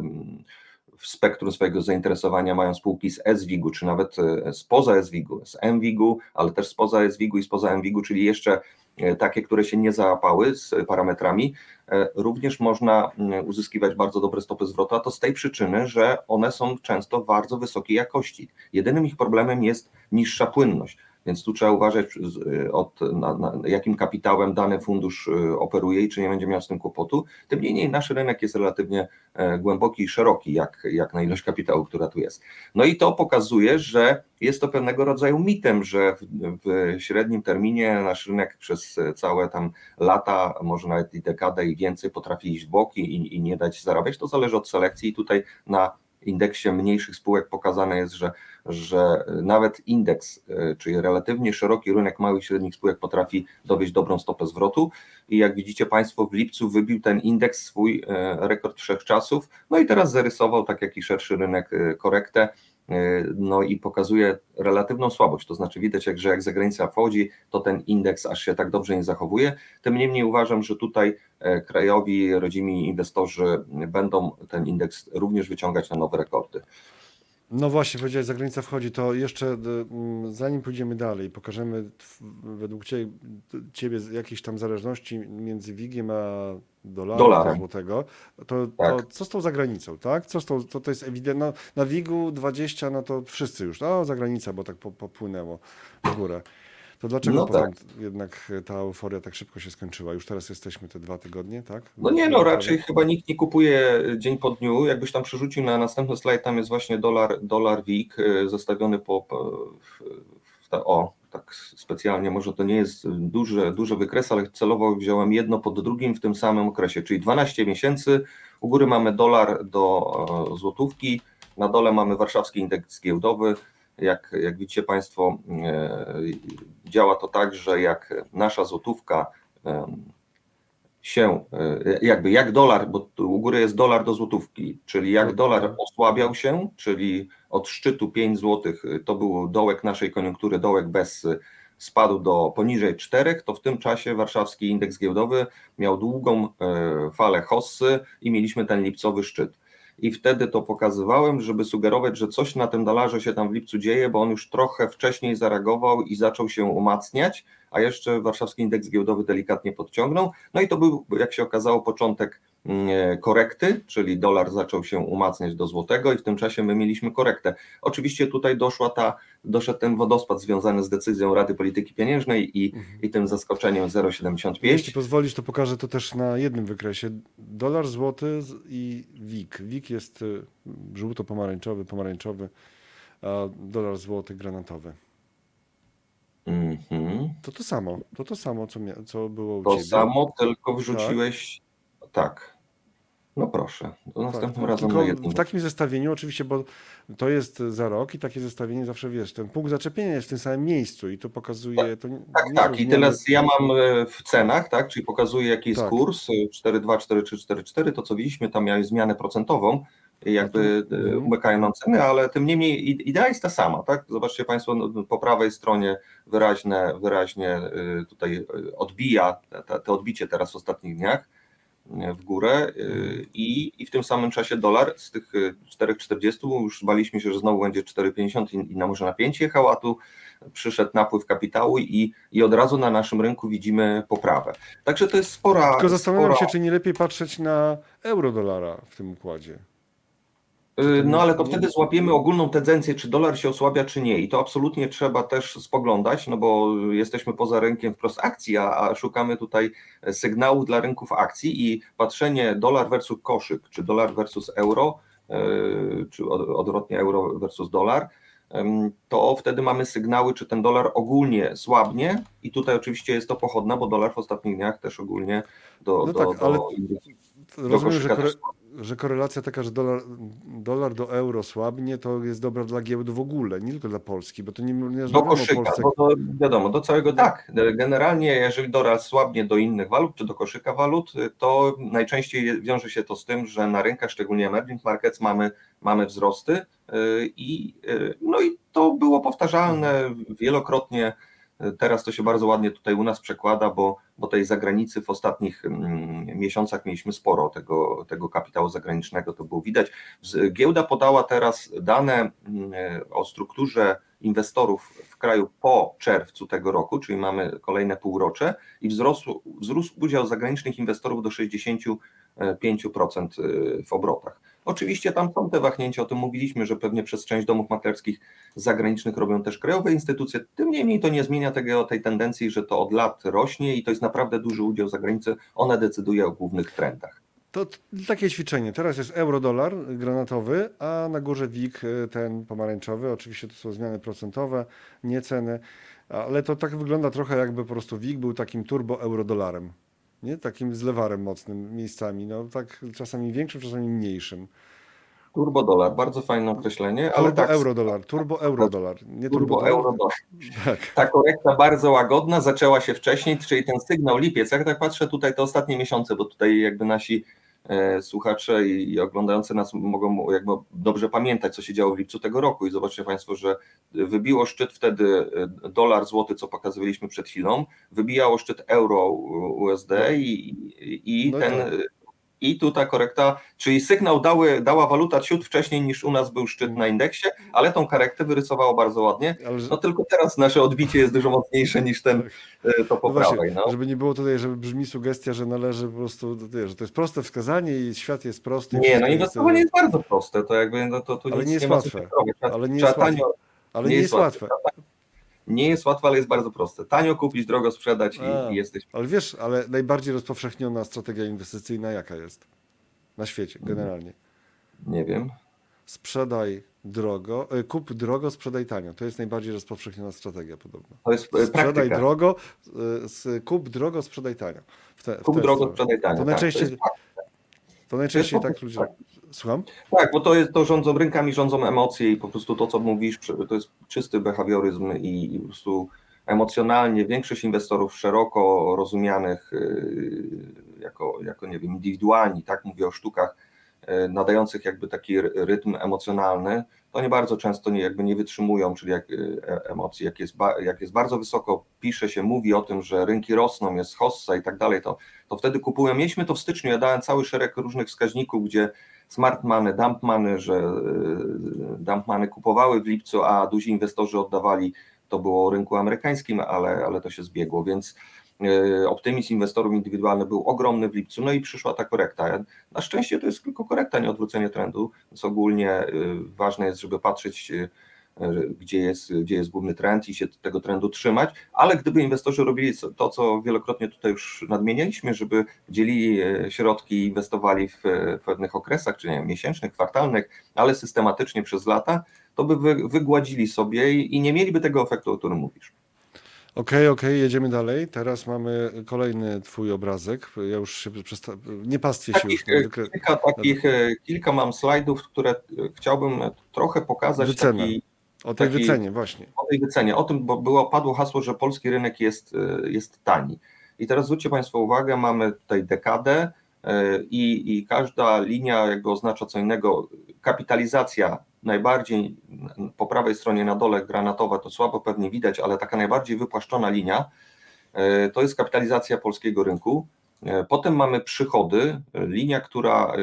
w spektrum swojego zainteresowania mają spółki z SWIG-u, czy nawet e, spoza SWIG-u, z MWIG-u, ale też spoza SWIG-u i spoza MWIG-u, czyli jeszcze e, takie, które się nie załapały z parametrami, e, również można uzyskiwać bardzo dobre stopy zwrotu, a to z tej przyczyny, że one są często bardzo wysokiej jakości. Jedynym ich problemem jest niższa płynność. Więc tu trzeba uważać, z- od, na, na jakim kapitałem dany fundusz y, operuje i czy nie będzie miał z tym kłopotu. Tym niemniej nasz rynek jest relatywnie e, głęboki i szeroki, jak, jak na ilość kapitału, która tu jest. No i to pokazuje, że jest to pewnego rodzaju mitem, że w, w średnim terminie nasz rynek przez całe tam lata, może nawet i dekadę i więcej potrafi iść w boki i, i nie dać zarabiać. To zależy od selekcji i tutaj na indeksie mniejszych spółek pokazane jest, że, że nawet indeks, y, czyli relatywnie szeroki rynek małych i średnich spółek potrafi dowieść dobrą stopę zwrotu. I jak widzicie Państwo w lipcu wybił ten indeks swój e, rekord wszechczasów, no i teraz zarysował, tak jak i szerszy rynek, e, korektę, e, no i pokazuje relatywną słabość, to znaczy widać, jak, że jak zagranica wchodzi, to ten indeks aż się tak dobrze nie zachowuje, tym niemniej uważam, że tutaj e, krajowi, rodzimi inwestorzy będą ten indeks również wyciągać na nowe rekordy. No właśnie, powiedziałeś, za granica wchodzi, to jeszcze mm, zanim pójdziemy dalej, pokażemy według Ciebie, ciebie jakieś tam zależności między WIG-iem a dolarem, Dolarem. złotego, to, Tak. to co z tą zagranicą, tak? Co z tą, to, to jest ewidentne, no, na WIG-u 20, no to wszyscy już, no zagranica, bo tak po, popłynęło w górę. To dlaczego No potem jednak ta euforia tak szybko się skończyła? Już teraz jesteśmy te dwa tygodnie, tak? No nie, no raczej chyba nikt nie kupuje dzień po dniu. Jakbyś tam przerzucił na następny slajd, tam jest właśnie dolar, dolar WIG y, zestawiony po, po w, w ta, o, tak specjalnie, może to nie jest duży, duży wykres, ale celowo wziąłem jedno pod drugim w tym samym okresie, czyli 12 miesięcy. U góry mamy dolar do e, złotówki, na dole mamy warszawski indeks giełdowy. Jak, jak widzicie Państwo, e, działa to tak, że jak nasza złotówka się, e, jakby jak dolar, bo tu u góry jest dolar do złotówki, czyli jak Tak. dolar osłabiał się, czyli od szczytu 5 zł to był dołek naszej koniunktury, dołek bez e, spadł do poniżej 4, to w tym czasie warszawski indeks giełdowy miał długą e, falę hossy i mieliśmy ten lipcowy szczyt. I wtedy to pokazywałem, żeby sugerować, że coś na tym dolarze się tam w lipcu dzieje, bo on już trochę wcześniej zareagował i zaczął się umacniać, a jeszcze warszawski indeks giełdowy delikatnie podciągnął. No i to był, jak się okazało, początek mm, korekty, czyli dolar zaczął się umacniać do złotego i w tym czasie my mieliśmy korektę. Oczywiście tutaj doszła ta, doszedł ten wodospad związany z decyzją Rady Polityki Pieniężnej i, i tym zaskoczeniem 0,75. Jeśli pozwolisz, to pokażę to też na jednym wykresie. Dolar, złoty i WIG. WIG jest y, żółto-pomarańczowy, pomarańczowy, a dolar złoty granatowy. Mhm. To to samo, to to samo, co, co było u To ciebie. samo, tylko wrzuciłeś. Tak. No proszę. To następnym Tak, razem na w takim zestawieniu oczywiście, bo to jest za rok i takie zestawienie zawsze wiesz, ten punkt zaczepienia jest w tym samym miejscu i to pokazuje. To Tak, nie tak. I teraz ja mam e, w cenach, tak, czyli pokazuję jaki jest Tak. kurs e, 4,2, 4,3, 4,4, to co widzieliśmy, tam miałeś zmianę procentową, jakby e, Mhm. umykają nam ceny, ale tym niemniej idea jest ta sama, tak? Zobaczcie Państwo, no, po prawej stronie wyraźne, wyraźnie e, tutaj e, odbija, te odbicie teraz w ostatnich dniach e, w górę e, i, i w tym samym czasie dolar z tych e, 4,40 już baliśmy się, że znowu będzie 4,50 i, i na może na 5 jechał, a tu przyszedł napływ kapitału i, i od razu na naszym rynku widzimy poprawę. Także to jest spora. Tylko zastanawiam spora, się, czy nie lepiej patrzeć na euro-dolara w tym układzie. No ale to wtedy złapiemy ogólną tendencję, czy dolar się osłabia, czy nie. I to absolutnie trzeba też spoglądać, no bo jesteśmy poza rynkiem wprost akcji, a, a szukamy tutaj sygnału dla rynków akcji i patrzenie dolar versus koszyk, czy dolar versus euro, y, czy od- odwrotnie euro versus dolar, to wtedy mamy sygnały, czy ten dolar ogólnie słabnie i tutaj oczywiście jest to pochodna, bo dolar w ostatnich dniach też ogólnie do, No do, tak, ale do Rozumiem, że, kore, że korelacja taka, że dolar, dolar do euro słabnie, to jest dobra dla giełd w ogóle, nie tylko dla Polski, bo to nie, nie Do koszyka, Polsce. bo to wiadomo, do całego tak. Generalnie, jeżeli dolar słabnie do innych walut, czy do koszyka walut, to najczęściej wiąże się to z tym, że na rynkach, szczególnie emerging markets, mamy, mamy wzrosty yy, i, yy, no i to było powtarzalne wielokrotnie. Teraz to się bardzo ładnie tutaj u nas przekłada, bo, bo tej zagranicy w ostatnich mm, miesiącach mieliśmy sporo tego, tego kapitału zagranicznego, to było widać. Giełda podała teraz dane mm, o strukturze inwestorów w kraju po czerwcu tego roku, czyli mamy kolejne półrocze i wzrosł, wzrósł udział zagranicznych inwestorów do 65% w obrotach. Oczywiście tam są te wahnięcia, o tym mówiliśmy, że pewnie przez część domów maklerskich zagranicznych robią też krajowe instytucje. Tym niemniej to nie zmienia tego, tej tendencji, że to od lat rośnie i to jest naprawdę duży udział zagranicy. Ona decyduje o głównych trendach. To takie ćwiczenie. Teraz jest euro-dolar granatowy, a na górze WIG y, ten pomarańczowy. Oczywiście to są zmiany procentowe, nie ceny, ale to tak wygląda trochę jakby po prostu WIG był takim turbo-eurodolarem. Nie? Takim zlewarem mocnym miejscami. No tak czasami większym, czasami mniejszym. Turbo dolar, bardzo fajne określenie, ale Turbo tak, euro-dolar, turbo euro-dolar. Nie turbo, turbo euro dolar. Tak. Ta korekta bardzo łagodna zaczęła się wcześniej, czyli ten sygnał lipiec. Jak tak patrzę tutaj te ostatnie miesiące, bo tutaj jakby nasi słuchacze i, i oglądający nas mogą jakby dobrze pamiętać, co się działo w lipcu tego roku i zobaczcie Państwo, że wybiło szczyt wtedy e, dolar złoty, co pokazywaliśmy przed chwilą, wybijało szczyt euro USD i, i, i No ten tak. I tu ta korekta, czyli sygnał dały, dała waluta ciut wcześniej niż u nas był szczyt na indeksie, ale tą korektę wyrysowało bardzo ładnie. No tylko teraz nasze odbicie jest dużo mocniejsze niż ten, e, to po No prawej. No. Żeby nie było tutaj, żeby brzmi sugestia, że należy po prostu, wiesz, że to jest proste wskazanie i świat jest prosty. Nie, no jest, inwestowanie jest bardzo proste, to jakby no to, to Ale nie jest ma łatwe. Ale nie jest łatwe. Ale nie nie jest łatwe. Nie jest łatwe, ale jest bardzo proste. Tanio kupić, drogo sprzedać A. i, i jesteś. Ale wiesz, ale najbardziej rozpowszechniona strategia inwestycyjna jaka jest na świecie generalnie? Nie wiem. Sprzedaj drogo, y, kup drogo, sprzedaj tanio. To jest najbardziej rozpowszechniona strategia podobno. To jest e, Sprzedaj praktyka. drogo, y, kup drogo, sprzedaj tanio. W te, w Kup drogo, sprzedaj tanio. To tak, najczęściej, jest to najczęściej to jest tak ludzie... Słucham? Tak, bo to jest to rządzą rynkami, rządzą emocje i po prostu to, co mówisz, to jest czysty behawioryzm i, i po prostu emocjonalnie większość inwestorów szeroko rozumianych yy, jako, jako nie wiem, indywidualni, tak, mówię o sztukach nadających jakby taki rytm emocjonalny, to nie bardzo często nie, jakby nie wytrzymują, czyli jak, emocji, jak jest, jak jest bardzo wysoko, pisze się, mówi o tym, że rynki rosną, jest hossa i tak dalej, to, to wtedy kupują. Mieliśmy to w styczniu, ja dałem cały szereg różnych wskaźników, gdzie smart money, dump money, że dump money kupowały w lipcu, a duzi inwestorzy oddawali, to było rynku amerykańskim, ale, ale to się zbiegło, więc e, optymizm inwestorów indywidualnych był ogromny w lipcu, no i przyszła ta korekta. Na szczęście to jest tylko korekta, nie odwrócenie trendu, więc ogólnie e, ważne jest, żeby patrzeć gdzie jest, gdzie jest główny trend i się tego trendu trzymać, ale gdyby inwestorzy robili to, co wielokrotnie tutaj już nadmienialiśmy, żeby dzielili e, środki i inwestowali w, pewnych okresach, czy nie wiem, miesięcznych, kwartalnych, ale systematycznie przez lata, to by wy, wygładzili sobie i, nie mieliby tego efektu, o którym mówisz. Okej, okay, okej, okay, jedziemy dalej. Teraz mamy kolejny twój obrazek. Ja już się przesta... nie pastwię się takich, już. Kilka, takich, e, kilka mam slajdów, które chciałbym trochę pokazać. Wycenę. Taki o tej wycenie, właśnie. O tej wycenie, o tym, bo było, padło hasło, że polski rynek jest, e, jest tani. I teraz zwróćcie Państwo uwagę, mamy tutaj dekadę e, i, i każda linia jakby oznacza co innego. Kapitalizacja najbardziej po prawej stronie na dole granatowa, to słabo pewnie widać, ale taka najbardziej wypłaszczona linia e, to jest kapitalizacja polskiego rynku. Potem mamy przychody, linia, która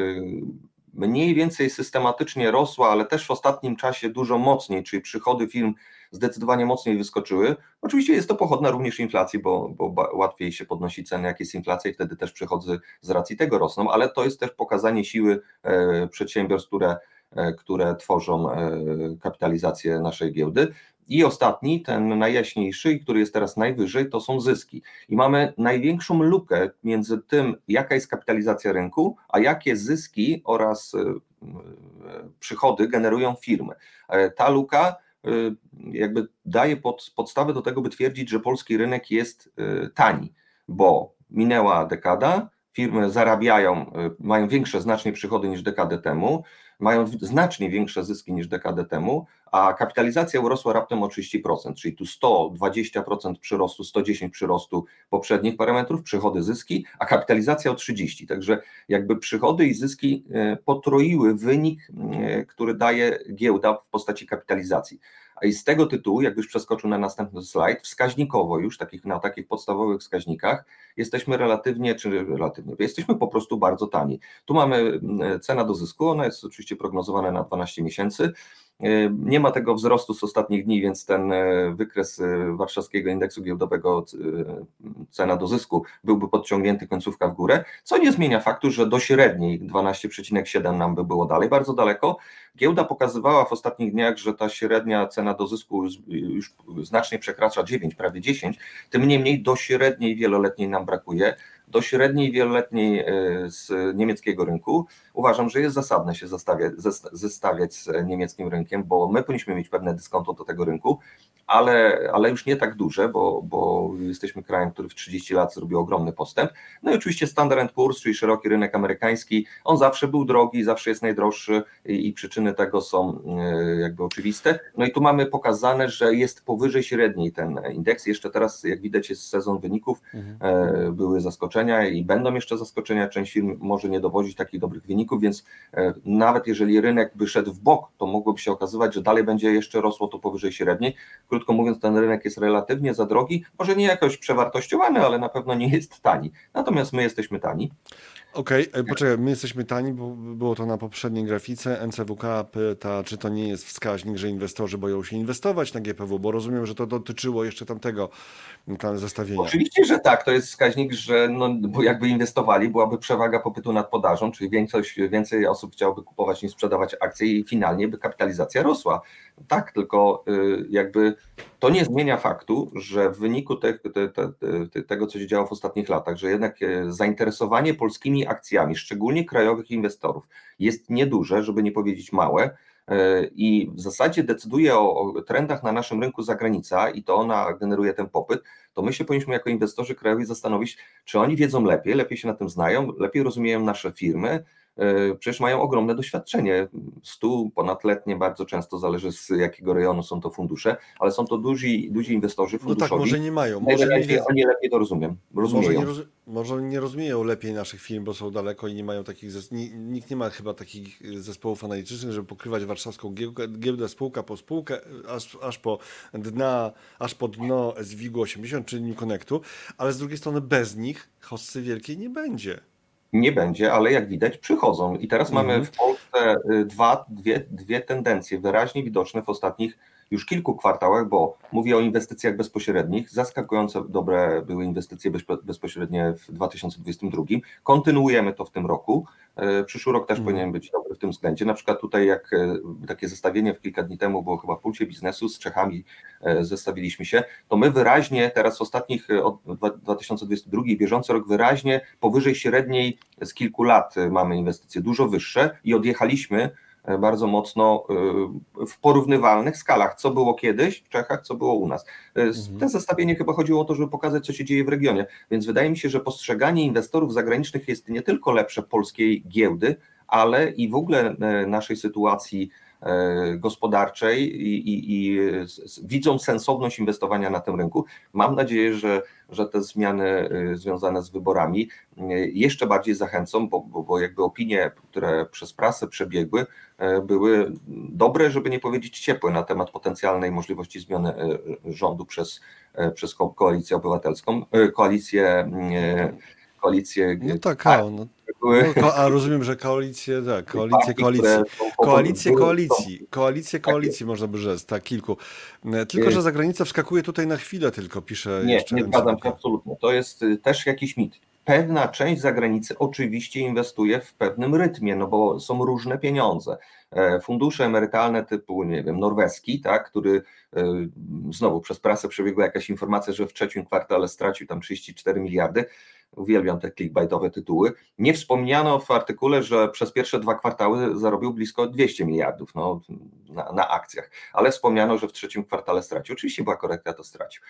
mniej więcej systematycznie rosła, ale też w ostatnim czasie dużo mocniej, czyli przychody firm zdecydowanie mocniej wyskoczyły. Oczywiście jest to pochodna również inflacji, bo, bo łatwiej się podnosi ceny, jak jest inflacja i wtedy też przychody z racji tego rosną, ale to jest też pokazanie siły e, przedsiębiorstw, które, e, które tworzą e, kapitalizację naszej giełdy. I ostatni, ten najjaśniejszy, który jest teraz najwyżej, to są zyski. I mamy największą lukę między tym, jaka jest kapitalizacja rynku, a jakie zyski oraz e, e, przychody generują firmy. E, ta luka jakby daje pod, podstawę do tego, by twierdzić, że polski rynek jest tani, bo minęła dekada, firmy zarabiają, mają większe znacznie przychody niż dekadę temu, mają znacznie większe zyski niż dekadę temu, a kapitalizacja urosła raptem o 30%, czyli tu 120% przyrostu, 110 przyrostu poprzednich parametrów, przychody, zyski, a kapitalizacja o 30%. Także jakby przychody i zyski e, potroiły wynik, e, który daje giełda w postaci kapitalizacji. I z tego tytułu, jak już przeskoczył na następny slajd, wskaźnikowo już takich, na takich podstawowych wskaźnikach jesteśmy relatywnie, czy relatywnie, jesteśmy po prostu bardzo tani. Tu mamy cena do zysku, ona jest oczywiście prognozowana na 12 miesięcy. E, nie ma tego wzrostu z ostatnich dni, więc ten e, wykres e, warszawskiego indeksu giełdowego cena do zysku byłby podciągnięty końcówka w górę, co nie zmienia faktu, że do średniej 12,7 nam by było dalej bardzo daleko. Giełda pokazywała w ostatnich dniach, że ta średnia cena do zysku już znacznie przekracza 9, prawie 10, tym niemniej do średniej wieloletniej nam brakuje do średniej wieloletniej e, z niemieckiego rynku, uważam, że jest zasadne się zestawiać, zestawiać z niemieckim rynkiem, bo my powinniśmy mieć pewne dyskonto do tego rynku, ale, ale już nie tak duże, bo, bo jesteśmy krajem, który w 30 lat zrobił ogromny postęp. No i oczywiście Standard Poor's, czyli szeroki rynek amerykański, on zawsze był drogi, zawsze jest najdroższy i, i przyczyny tego są e, jakby oczywiste. No i tu mamy pokazane, że jest powyżej średniej ten indeks. Jeszcze teraz, jak widać, jest sezon wyników, mhm. E, były zaskoczenia i będą jeszcze zaskoczenia. Część firm może nie dowodzić takich dobrych wyników, więc e, nawet jeżeli rynek by szedł w bok, to mogłoby się okazywać, że dalej będzie jeszcze rosło to powyżej średniej krótko mówiąc, ten rynek jest relatywnie za drogi, może nie jakoś przewartościowany, ale na pewno nie jest tani. Natomiast my jesteśmy tani. Okej, okay, e, poczekaj, my jesteśmy tani, bo było to na poprzedniej grafice. NCWK pyta, czy to nie jest wskaźnik, że inwestorzy boją się inwestować na GPW, bo rozumiem, że to dotyczyło jeszcze tamtego tam zestawienia. Oczywiście, że tak, to jest wskaźnik, że no, bo jakby inwestowali, byłaby przewaga popytu nad podażą, czyli większość, więcej osób chciałoby kupować niż sprzedawać akcje i finalnie by kapitalizacja rosła. Tak, tylko y, jakby to nie zmienia faktu, że w wyniku te, te, te, tego, co się działo w ostatnich latach, że jednak e, zainteresowanie polskimi akcjami, szczególnie krajowych inwestorów, jest nieduże, żeby nie powiedzieć małe. E, I w zasadzie decyduje o, o trendach na naszym rynku zagranica i to ona generuje ten popyt, to my się powinniśmy jako inwestorzy krajowi zastanowić, czy oni wiedzą lepiej, lepiej się na tym znają, lepiej rozumieją nasze firmy, przecież mają ogromne doświadczenie, stu ponadletnie, bardzo często zależy z jakiego rejonu są to fundusze, ale są to duzi, duzi inwestorzy No funduszowi. tak, może nie mają. Może nie, wiedzą, oni lepiej to rozumiem, może, rozumieją. nie roz, może nie rozumieją lepiej naszych firm, bo są daleko i nie mają takich. Nikt nie ma chyba takich zespołów analitycznych, żeby pokrywać warszawską giełdę, giełdę spółka po spółkę, aż, aż po dna, aż po dno SWIG 80 czy New Connectu, ale z drugiej strony bez nich hossy wielkiej nie będzie. Nie będzie, ale jak widać przychodzą. I teraz Mhm. mamy w Polsce y, dwa, dwie, dwie tendencje wyraźnie widoczne w ostatnich już kilku kwartałach, bo mówię o inwestycjach bezpośrednich. Zaskakująco dobre były inwestycje bezpo- bezpośrednie w 2022. Kontynuujemy to w tym roku. Y, Przyszły rok też Mhm. powinien być dobry w tym względzie. Na przykład tutaj jak y, takie zestawienie w kilka dni temu było chyba w Pulsie Biznesu z Czechami y, zestawiliśmy się, to my wyraźnie teraz w ostatnich, od dwa- 2022 bieżący rok wyraźnie powyżej średniej z kilku lat mamy inwestycje dużo wyższe i odjechaliśmy bardzo mocno y, w porównywalnych skalach, co było kiedyś w Czechach, co było u nas. S- Mhm. Te zestawienie chyba chodziło o to, żeby pokazać, co się dzieje w regionie, więc wydaje mi się, że postrzeganie inwestorów zagranicznych jest nie tylko lepsze polskiej giełdy, ale i w ogóle e, naszej sytuacji e, gospodarczej i, i, i widzą sensowność inwestowania na tym rynku. Mam nadzieję, że, że te zmiany e, związane z wyborami e, jeszcze bardziej zachęcą, bo, bo, bo jakby opinie, które przez prasę przebiegły, e, były dobre, żeby nie powiedzieć ciepłe na temat potencjalnej możliwości zmiany e, rządu przez, e, przez ko- koalicję obywatelską, e, koalicję, e, koalicję No tak, Tak. a, no, były- no, ko, a rozumiem, że koalicje, tak, koalicje, Koalicje były- koalicji, koalicje koalicji można by rzec, tak, kilku. E, Tylko, Y- że zagranica wskakuje tutaj na chwilę tylko, pisze Nie, jeszcze nie zgadzam się absolutnie. To jest y, też jakiś mit. Pewna część zagranicy oczywiście inwestuje w pewnym rytmie, no bo są różne pieniądze. E, Fundusze emerytalne typu, nie wiem, norweski, tak, który e, znowu przez prasę przebiegła jakaś informacja, że w trzecim kwartale stracił tam 34 miliardy. Uwielbiam te clickbaitowe tytuły. Nie wspomniano w artykule, że przez pierwsze dwa kwartały zarobił blisko 200 miliardów no, na, na akcjach, ale wspomniano, że w trzecim kwartale stracił. Oczywiście była korekta, to stracił.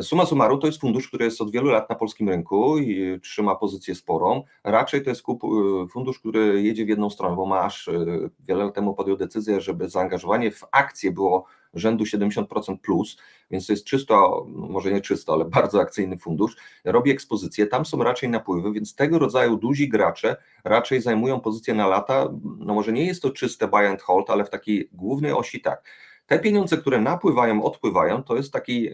Suma summarum to jest fundusz, który jest od wielu lat na polskim rynku i trzyma pozycję sporą. Raczej to jest fundusz, który jedzie w jedną stronę, bo masz y, wiele lat temu podjął decyzję, żeby zaangażowanie w akcje było rzędu 70% plus, więc to jest czysto, no może nie czysto, ale bardzo akcyjny fundusz. Robi ekspozycje, tam są raczej napływy, więc tego rodzaju duzi gracze raczej zajmują pozycję na lata. No może nie jest to czyste buy and hold, ale w takiej głównej osi tak. Te pieniądze, które napływają, odpływają, to jest taki, e,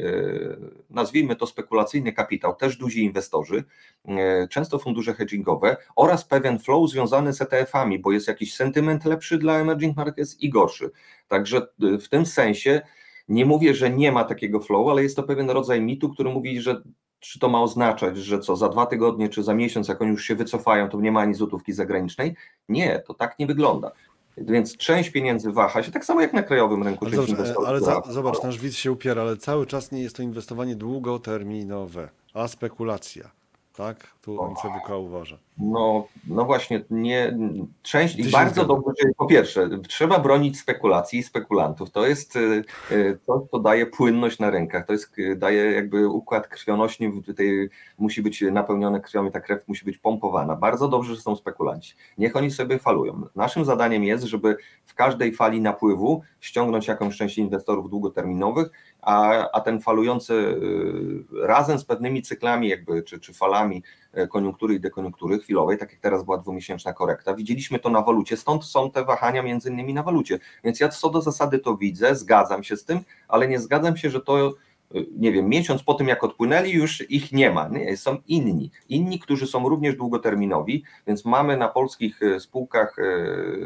nazwijmy to spekulacyjny kapitał, też duzi inwestorzy, e, często fundusze hedgingowe oraz pewien flow związany z ETF-ami, bo jest jakiś sentyment lepszy dla emerging markets i gorszy. Także e, w tym sensie nie mówię, że nie ma takiego flow, ale jest to pewien rodzaj mitu, który mówi, że czy to ma oznaczać, że co za dwa tygodnie czy za miesiąc, jak oni już się wycofają, to nie ma ani złotówki zagranicznej? Nie, to tak nie wygląda. Więc część pieniędzy waha się, tak samo jak na krajowym rynku. Ale, ale za, zobacz, nasz widz się upiera, ale cały czas nie jest to inwestowanie długoterminowe, a spekulacja. Tak? Tu O. MCWK uważa. No, no właśnie, nie, część i bardzo dobrze, po pierwsze, trzeba bronić spekulacji i spekulantów. To jest y, y, to, co daje płynność na rynkach. To jest, y, daje jakby układ krwionośny, tej, musi być napełniony krwią i ta krew musi być pompowana. Bardzo dobrze, że są spekulanci. Niech oni sobie falują. Naszym zadaniem jest, żeby w każdej fali napływu ściągnąć jakąś część inwestorów długoterminowych, a, a ten falujący y, razem z pewnymi cyklami jakby, czy, czy falami e, koniunktury i dekoniunktury chwilowej, tak jak teraz była dwumiesięczna korekta. Widzieliśmy to na walucie, stąd są te wahania między innymi na walucie. Więc ja co do zasady to widzę, zgadzam się z tym, ale nie zgadzam się, że to y, nie wiem, miesiąc po tym jak odpłynęli, już ich nie ma. Nie, są inni. Inni, którzy są również długoterminowi, więc mamy na polskich e, spółkach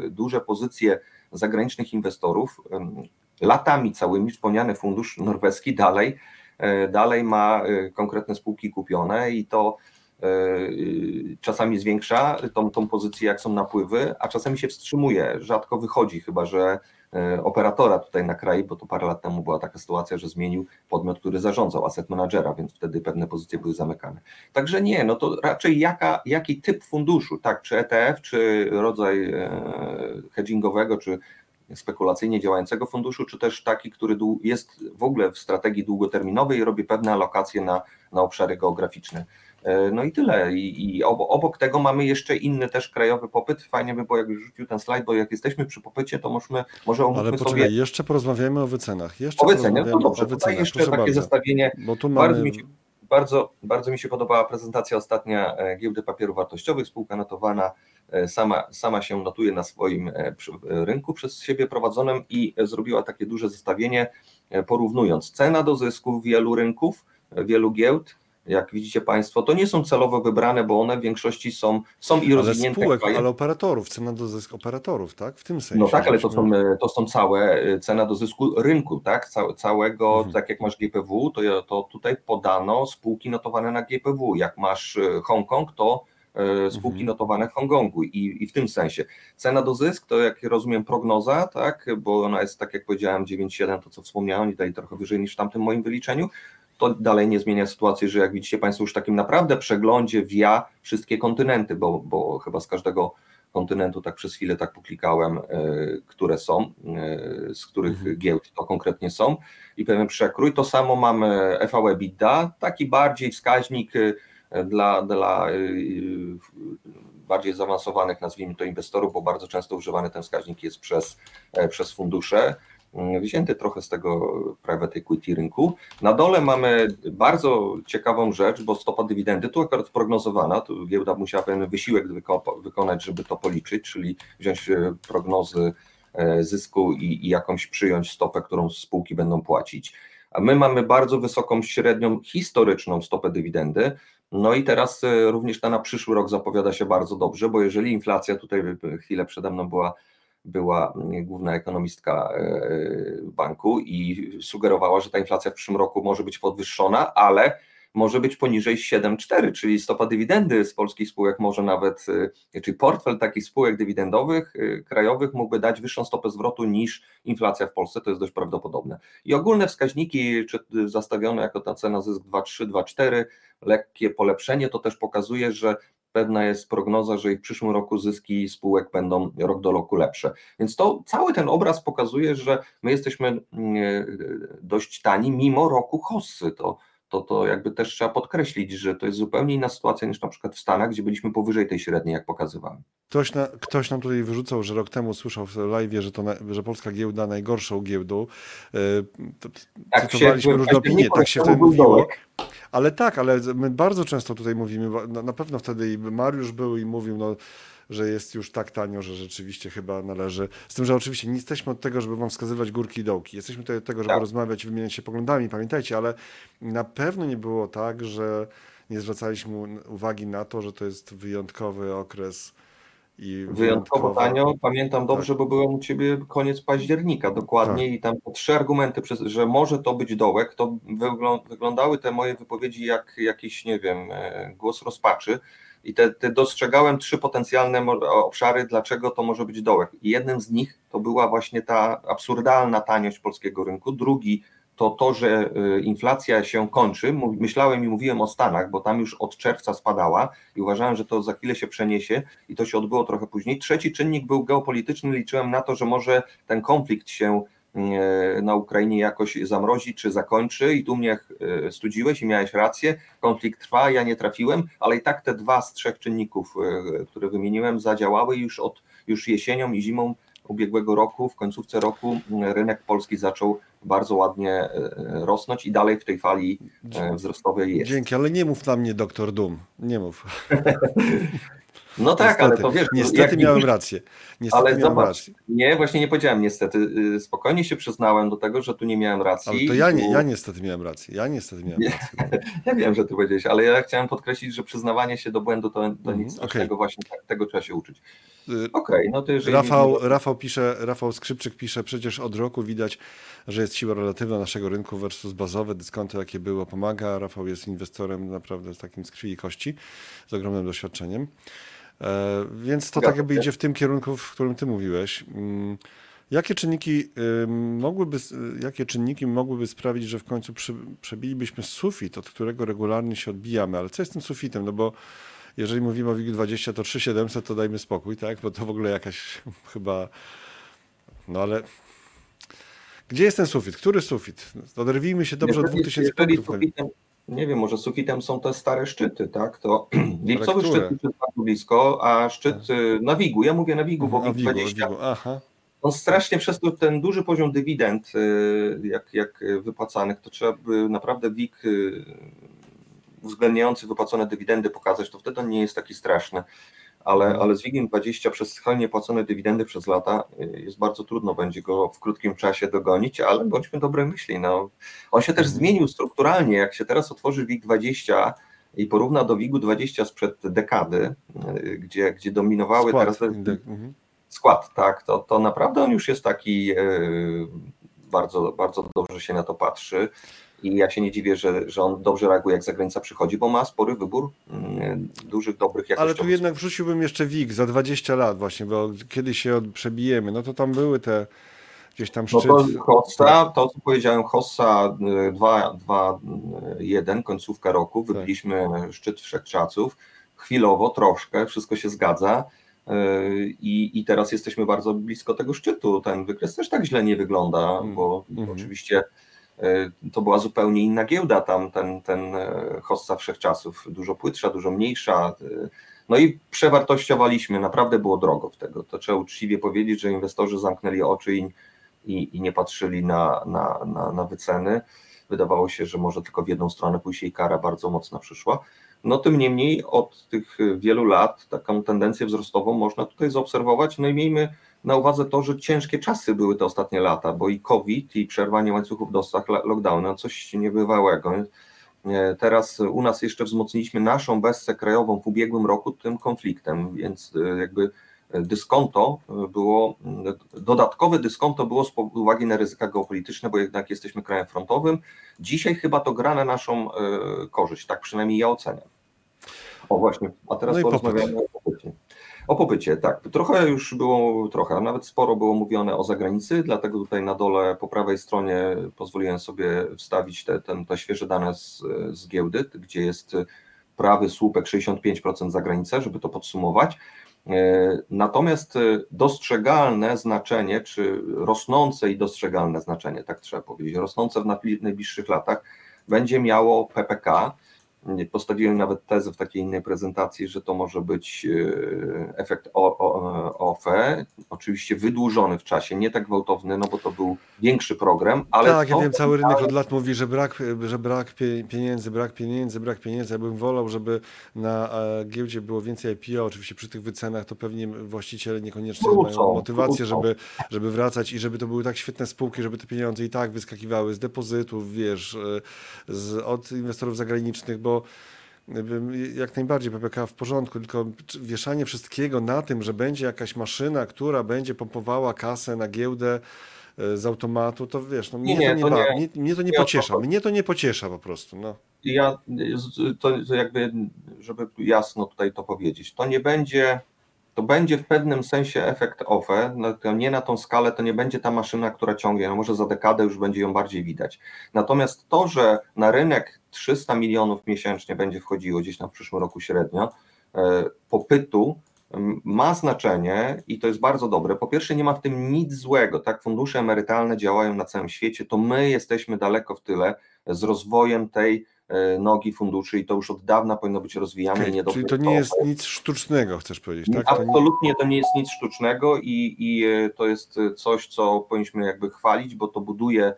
duże pozycje zagranicznych inwestorów. Latami całymi wspomniany fundusz norweski dalej, e, dalej ma e, konkretne spółki kupione i to e, czasami zwiększa tą, tą pozycję, jak są napływy, a czasami się wstrzymuje, rzadko wychodzi, chyba że operatora tutaj na kraju, bo to parę lat temu była taka sytuacja, że zmienił podmiot, który zarządzał asset managera, więc wtedy pewne pozycje były zamykane. Także nie, no to raczej jaka, jaki typ funduszu, tak, czy ETF, czy rodzaj hedgingowego, czy spekulacyjnie działającego funduszu, czy też taki, który jest w ogóle w strategii długoterminowej i robi pewne alokacje na, na obszary geograficzne. E, No i tyle. I, i obo- obok tego mamy jeszcze inny też krajowy popyt. Fajnie by było, jakbyś rzucił ten slajd, bo jak jesteśmy przy popycie, to możemy, może omówmy Ale sobie poczekaj, jeszcze porozmawiamy o wycenach. Jeszcze o wycenie. No dobrze, o tutaj wycenach. jeszcze Proszę takie bardzo. zestawienie Bo tu Bardzo mamy... mi, się, bardzo, bardzo mi się podobała prezentacja ostatnia e, giełdy papierów wartościowych. Spółka notowana e, sama, sama się notuje na swoim e, rynku przez siebie prowadzonym i zrobiła takie duże zestawienie, porównując cena do zysku wielu rynków, wielu giełd. Jak widzicie Państwo, to nie są celowo wybrane, bo one w większości są, są i Ale rozwinięte spółek, kraje. ale operatorów, cena do zysk operatorów, tak? W tym sensie. No tak, ale to są, to są całe y, cena do zysku rynku, tak? Cał, całego, Mhm. tak jak masz GPW, to, to tutaj podano spółki notowane na GPW. Jak masz y, Hongkong, to spółki Mhm. notowane w Hongkongu i, i w tym sensie. Cena do zysk to jak rozumiem prognoza, tak? Bo ona jest, tak jak powiedziałem, 9,7, to co wspomniałem, i tutaj trochę wyżej niż w tamtym moim wyliczeniu. To dalej nie zmienia sytuacji, że jak widzicie Państwo już w takim naprawdę przeglądzie via wszystkie kontynenty, bo, bo chyba z każdego kontynentu, tak przez chwilę tak poklikałem, e, które są, e, z których Mhm. giełd to konkretnie są i pewien przekrój. To samo mamy EV EBITDA, taki bardziej wskaźnik e, dla, dla bardziej zaawansowanych, nazwijmy to inwestorów, bo bardzo często używany ten wskaźnik jest przez, przez fundusze wzięty trochę z tego private equity rynku. Na dole mamy bardzo ciekawą rzecz, bo stopa dywidendy tu akurat prognozowana, tu giełda musiała pewien wysiłek wyko- wykonać, żeby to policzyć, czyli wziąć e, prognozy e, zysku i, i jakąś przyjąć stopę, którą spółki będą płacić. A my mamy bardzo wysoką średnią historyczną stopę dywidendy. No i teraz e, również ta na przyszły rok zapowiada się bardzo dobrze, bo jeżeli inflacja tutaj chwilę przede mną była była główna ekonomistka e, banku i sugerowała, że ta inflacja w przyszłym roku może być podwyższona, ale może być poniżej 7,4, czyli stopa dywidendy z polskich spółek może nawet, e, czyli portfel takich spółek dywidendowych e, krajowych mógłby dać wyższą stopę zwrotu niż inflacja w Polsce, to jest dość prawdopodobne. I ogólne wskaźniki, czy zastawione jako ta cena zysk 2,3, 2,4, lekkie polepszenie, to też pokazuje, że pewna jest prognoza, że i w przyszłym roku zyski spółek będą rok do roku lepsze. Więc to cały ten obraz pokazuje, że my jesteśmy mm, dość tani mimo roku hossy. To, to, to jakby też trzeba podkreślić, że to jest zupełnie inna sytuacja niż na przykład w Stanach, gdzie byliśmy powyżej tej średniej, jak pokazywałem. Ktoś, na, ktoś nam tutaj wyrzucał, że rok temu słyszał w live, że, to na, że polska giełda najgorszą giełdą. E, Tak, Cytowaliśmy się- różne opinie, tak się wtedy był mówiło. dołek. Ale tak, ale my bardzo często tutaj mówimy, na, na pewno wtedy i Mariusz był i mówił, no, że jest już tak tanio, że rzeczywiście chyba należy. Z tym, że oczywiście nie jesteśmy od tego, żeby wam wskazywać górki i dołki. Jesteśmy tutaj od tego, żeby Tak. rozmawiać i wymieniać się poglądami, pamiętajcie, ale na pewno nie było tak, że nie zwracaliśmy uwagi na to, że to jest wyjątkowy okres i Wyjątkowo tanio, pamiętam dobrze, Tak. bo byłem u Ciebie koniec października dokładnie i tam trzy argumenty, przez- że może to być dołek, to wyglą- wyglądały te moje wypowiedzi jak jakiś, nie wiem, e, głos rozpaczy i te, te dostrzegałem trzy potencjalne obszary, dlaczego to może być dołek i jednym z nich to była właśnie ta absurdalna taniość polskiego rynku, drugi to to, że y, inflacja się kończy. Myślałem i mówiłem o Stanach, bo tam już od czerwca spadała i uważałem, że to za chwilę się przeniesie i to się odbyło trochę później. Trzeci czynnik był geopolityczny. Liczyłem na to, że może ten konflikt się na Ukrainie jakoś zamrozi czy zakończy i tu mnie y, studziłeś i miałeś rację. Konflikt trwa, ja nie trafiłem, ale i tak te dwa z trzech czynników, y, które wymieniłem, zadziałały już od już jesienią i zimą ubiegłego roku, w końcówce roku rynek polski zaczął bardzo ładnie rosnąć i dalej w tej fali wzrostowej jest. Dzięki, ale nie mów na mnie doktor Dum. Nie mów. No tak, ale to wiesz, Niestety jak miałem rację. Niestety Ale miałem zobacz, rację. Nie, właśnie nie powiedziałem niestety. Y, Spokojnie się przyznałem do tego, że tu nie miałem racji. Ale to ja, nie, ja niestety miałem rację. Ja niestety miałem rację. Ja wiem, że ty powiedziałeś, ale ja chciałem podkreślić, że przyznawanie się do błędu to, to Mhm, nic strasznego, właśnie tak, tego trzeba się uczyć. Y, Okej, no to jeżeli... Rafał, Rafał pisze, Rafał Skrzypczyk pisze, przecież od roku widać, że jest siła relatywna naszego rynku versus bazowe, dyskonty jakie było pomaga. Rafał jest inwestorem naprawdę z takim z krwi i kości, z ogromnym doświadczeniem. E, więc to tak jakby idzie w tym kierunku, w którym ty mówiłeś. Mm, Jakie czynniki, y, mogłyby, jakie czynniki mogłyby sprawić, że w końcu przy, przebilibyśmy sufit, od którego regularnie się odbijamy? Ale co jest tym sufitem? No bo jeżeli mówimy o WIG20, to 3700 to dajmy spokój, tak? Bo to w ogóle jakaś chyba. No ale. Gdzie jest ten sufit? Który sufit? Oderwijmy się dobrze od Jeżeli- 2000 jeżeli punktów. sufitem, nie wiem, może sufitem są te stare szczyty, tak? To lipcowy szczyt jest bardzo blisko, a szczyt y, na Wigu, ja mówię na Wigu, bo WIG Wigo, 20, Wigo, aha. on strasznie przez to ten duży poziom dywidend, y, jak, jak wypłacanych, to trzeba by naprawdę WIG y, uwzględniający wypłacone dywidendy pokazać, to wtedy on nie jest taki straszny. Ale, Mhm. ale z WIG-iem 20 przez schalnie płacone dywidendy przez lata y, jest bardzo trudno będzie go w krótkim czasie dogonić, ale bądźmy dobrej myśli. No. On się też Mhm. zmienił strukturalnie. Jak się teraz otworzy WIG 20 i porówna do WIG-u 20 sprzed dekady, y, gdzie, gdzie dominowały Skład. teraz mhm. skład, tak, to, to naprawdę on już jest taki e, bardzo, bardzo dobrze się na to patrzy. I ja się nie dziwię, że, że on dobrze reaguje, jak zagranica przychodzi, bo ma spory wybór mm, dużych, dobrych, Ale jakościowych. tu jednak wrzuciłbym jeszcze WIG za 20 lat właśnie, bo kiedy się przebijemy, no to tam były te gdzieś tam No szczyt. to Hossa, to co powiedziałem, Hossa 2-1, końcówka roku, Tak. wybiliśmy szczyt wszechczasów, chwilowo, troszkę, wszystko się zgadza yy, i, i teraz jesteśmy bardzo blisko tego szczytu. Ten wykres też tak źle nie wygląda, Mm, bo mhm. oczywiście to była zupełnie inna giełda tam, ten, ten e, Hossa wszechczasów, dużo płytsza, dużo mniejsza, yy, no i przewartościowaliśmy, naprawdę było drogo w tego. To trzeba uczciwie powiedzieć, że inwestorzy zamknęli oczy i, i, i nie patrzyli na, na, na, na wyceny. Wydawało się, że może tylko w jedną stronę pójść i kara bardzo mocna przyszła. No tym niemniej od tych wielu lat taką tendencję wzrostową można tutaj zaobserwować. No i miejmy na uwadze to, że ciężkie czasy były te ostatnie lata, bo i COVID, i przerwanie łańcuchów dostaw, lockdowny, no coś niebywałego. Teraz u nas jeszcze wzmocniliśmy naszą bessę krajową w ubiegłym roku tym konfliktem, więc e, jakby dyskonto było, dodatkowe dyskonto było z uwagi na ryzyka geopolityczne, bo jednak jesteśmy krajem frontowym. Dzisiaj chyba to gra na naszą korzyść, tak przynajmniej ja oceniam. O właśnie, a teraz No porozmawiamy o. O popycie, tak. Trochę już było, trochę, nawet sporo było mówione o zagranicy, dlatego tutaj na dole po prawej stronie pozwoliłem sobie wstawić te, ten, te świeże dane z, z giełdy, gdzie jest prawy słupek 65% zagranica, żeby to podsumować. E, Natomiast dostrzegalne znaczenie, czy rosnące i dostrzegalne znaczenie, tak trzeba powiedzieć, rosnące w najbliższych latach, będzie miało PPK. Postawiłem nawet tezę w takiej innej prezentacji, że to może być e, efekt OFE, oczywiście wydłużony w czasie, nie tak gwałtowny, no bo to był większy program, ale tak, ja wiem, cały rynek od lat mówi, że brak, że brak pie- pieniędzy, brak pieniędzy, brak pieniędzy. Ja bym wolał, żeby na e, giełdzie było więcej IPO. Oczywiście przy tych wycenach to pewnie właściciele niekoniecznie Wrócą, mają motywację, wrócą. żeby, żeby wracać i żeby to były tak świetne spółki, żeby te pieniądze i tak wyskakiwały z depozytów, wiesz, e, z, od inwestorów zagranicznych, bo jak najbardziej PPK w porządku, tylko wieszanie wszystkiego na tym, że będzie jakaś maszyna, która będzie pompowała kasę na giełdę e, z automatu, to wiesz, no mnie, Nie, to, nie to nie. mnie, mnie to nie pociesza, mnie to nie pociesza po prostu, no. ja to, jakby, żeby jasno tutaj to powiedzieć, to nie będzie, to będzie w pewnym sensie efekt OFE, no nie na tą skalę, to nie będzie ta maszyna, która ciągnie, no może za dekadę już będzie ją bardziej widać. Natomiast to, że na rynek 300 milionów miesięcznie będzie wchodziło gdzieś w przyszłym roku średnio, e, popytu ma znaczenie i to jest bardzo dobre. Po pierwsze, nie ma w tym nic złego, tak? Fundusze emerytalne działają na całym świecie, to my jesteśmy daleko w tyle z rozwojem tej e, nogi funduszy i to już od dawna powinno być rozwijane i Okej, nie czyli to nie jest nic sztucznego, chcesz powiedzieć, tak? Absolutnie to nie jest nic sztucznego i, i e, to jest coś, co powinniśmy jakby chwalić, bo to buduje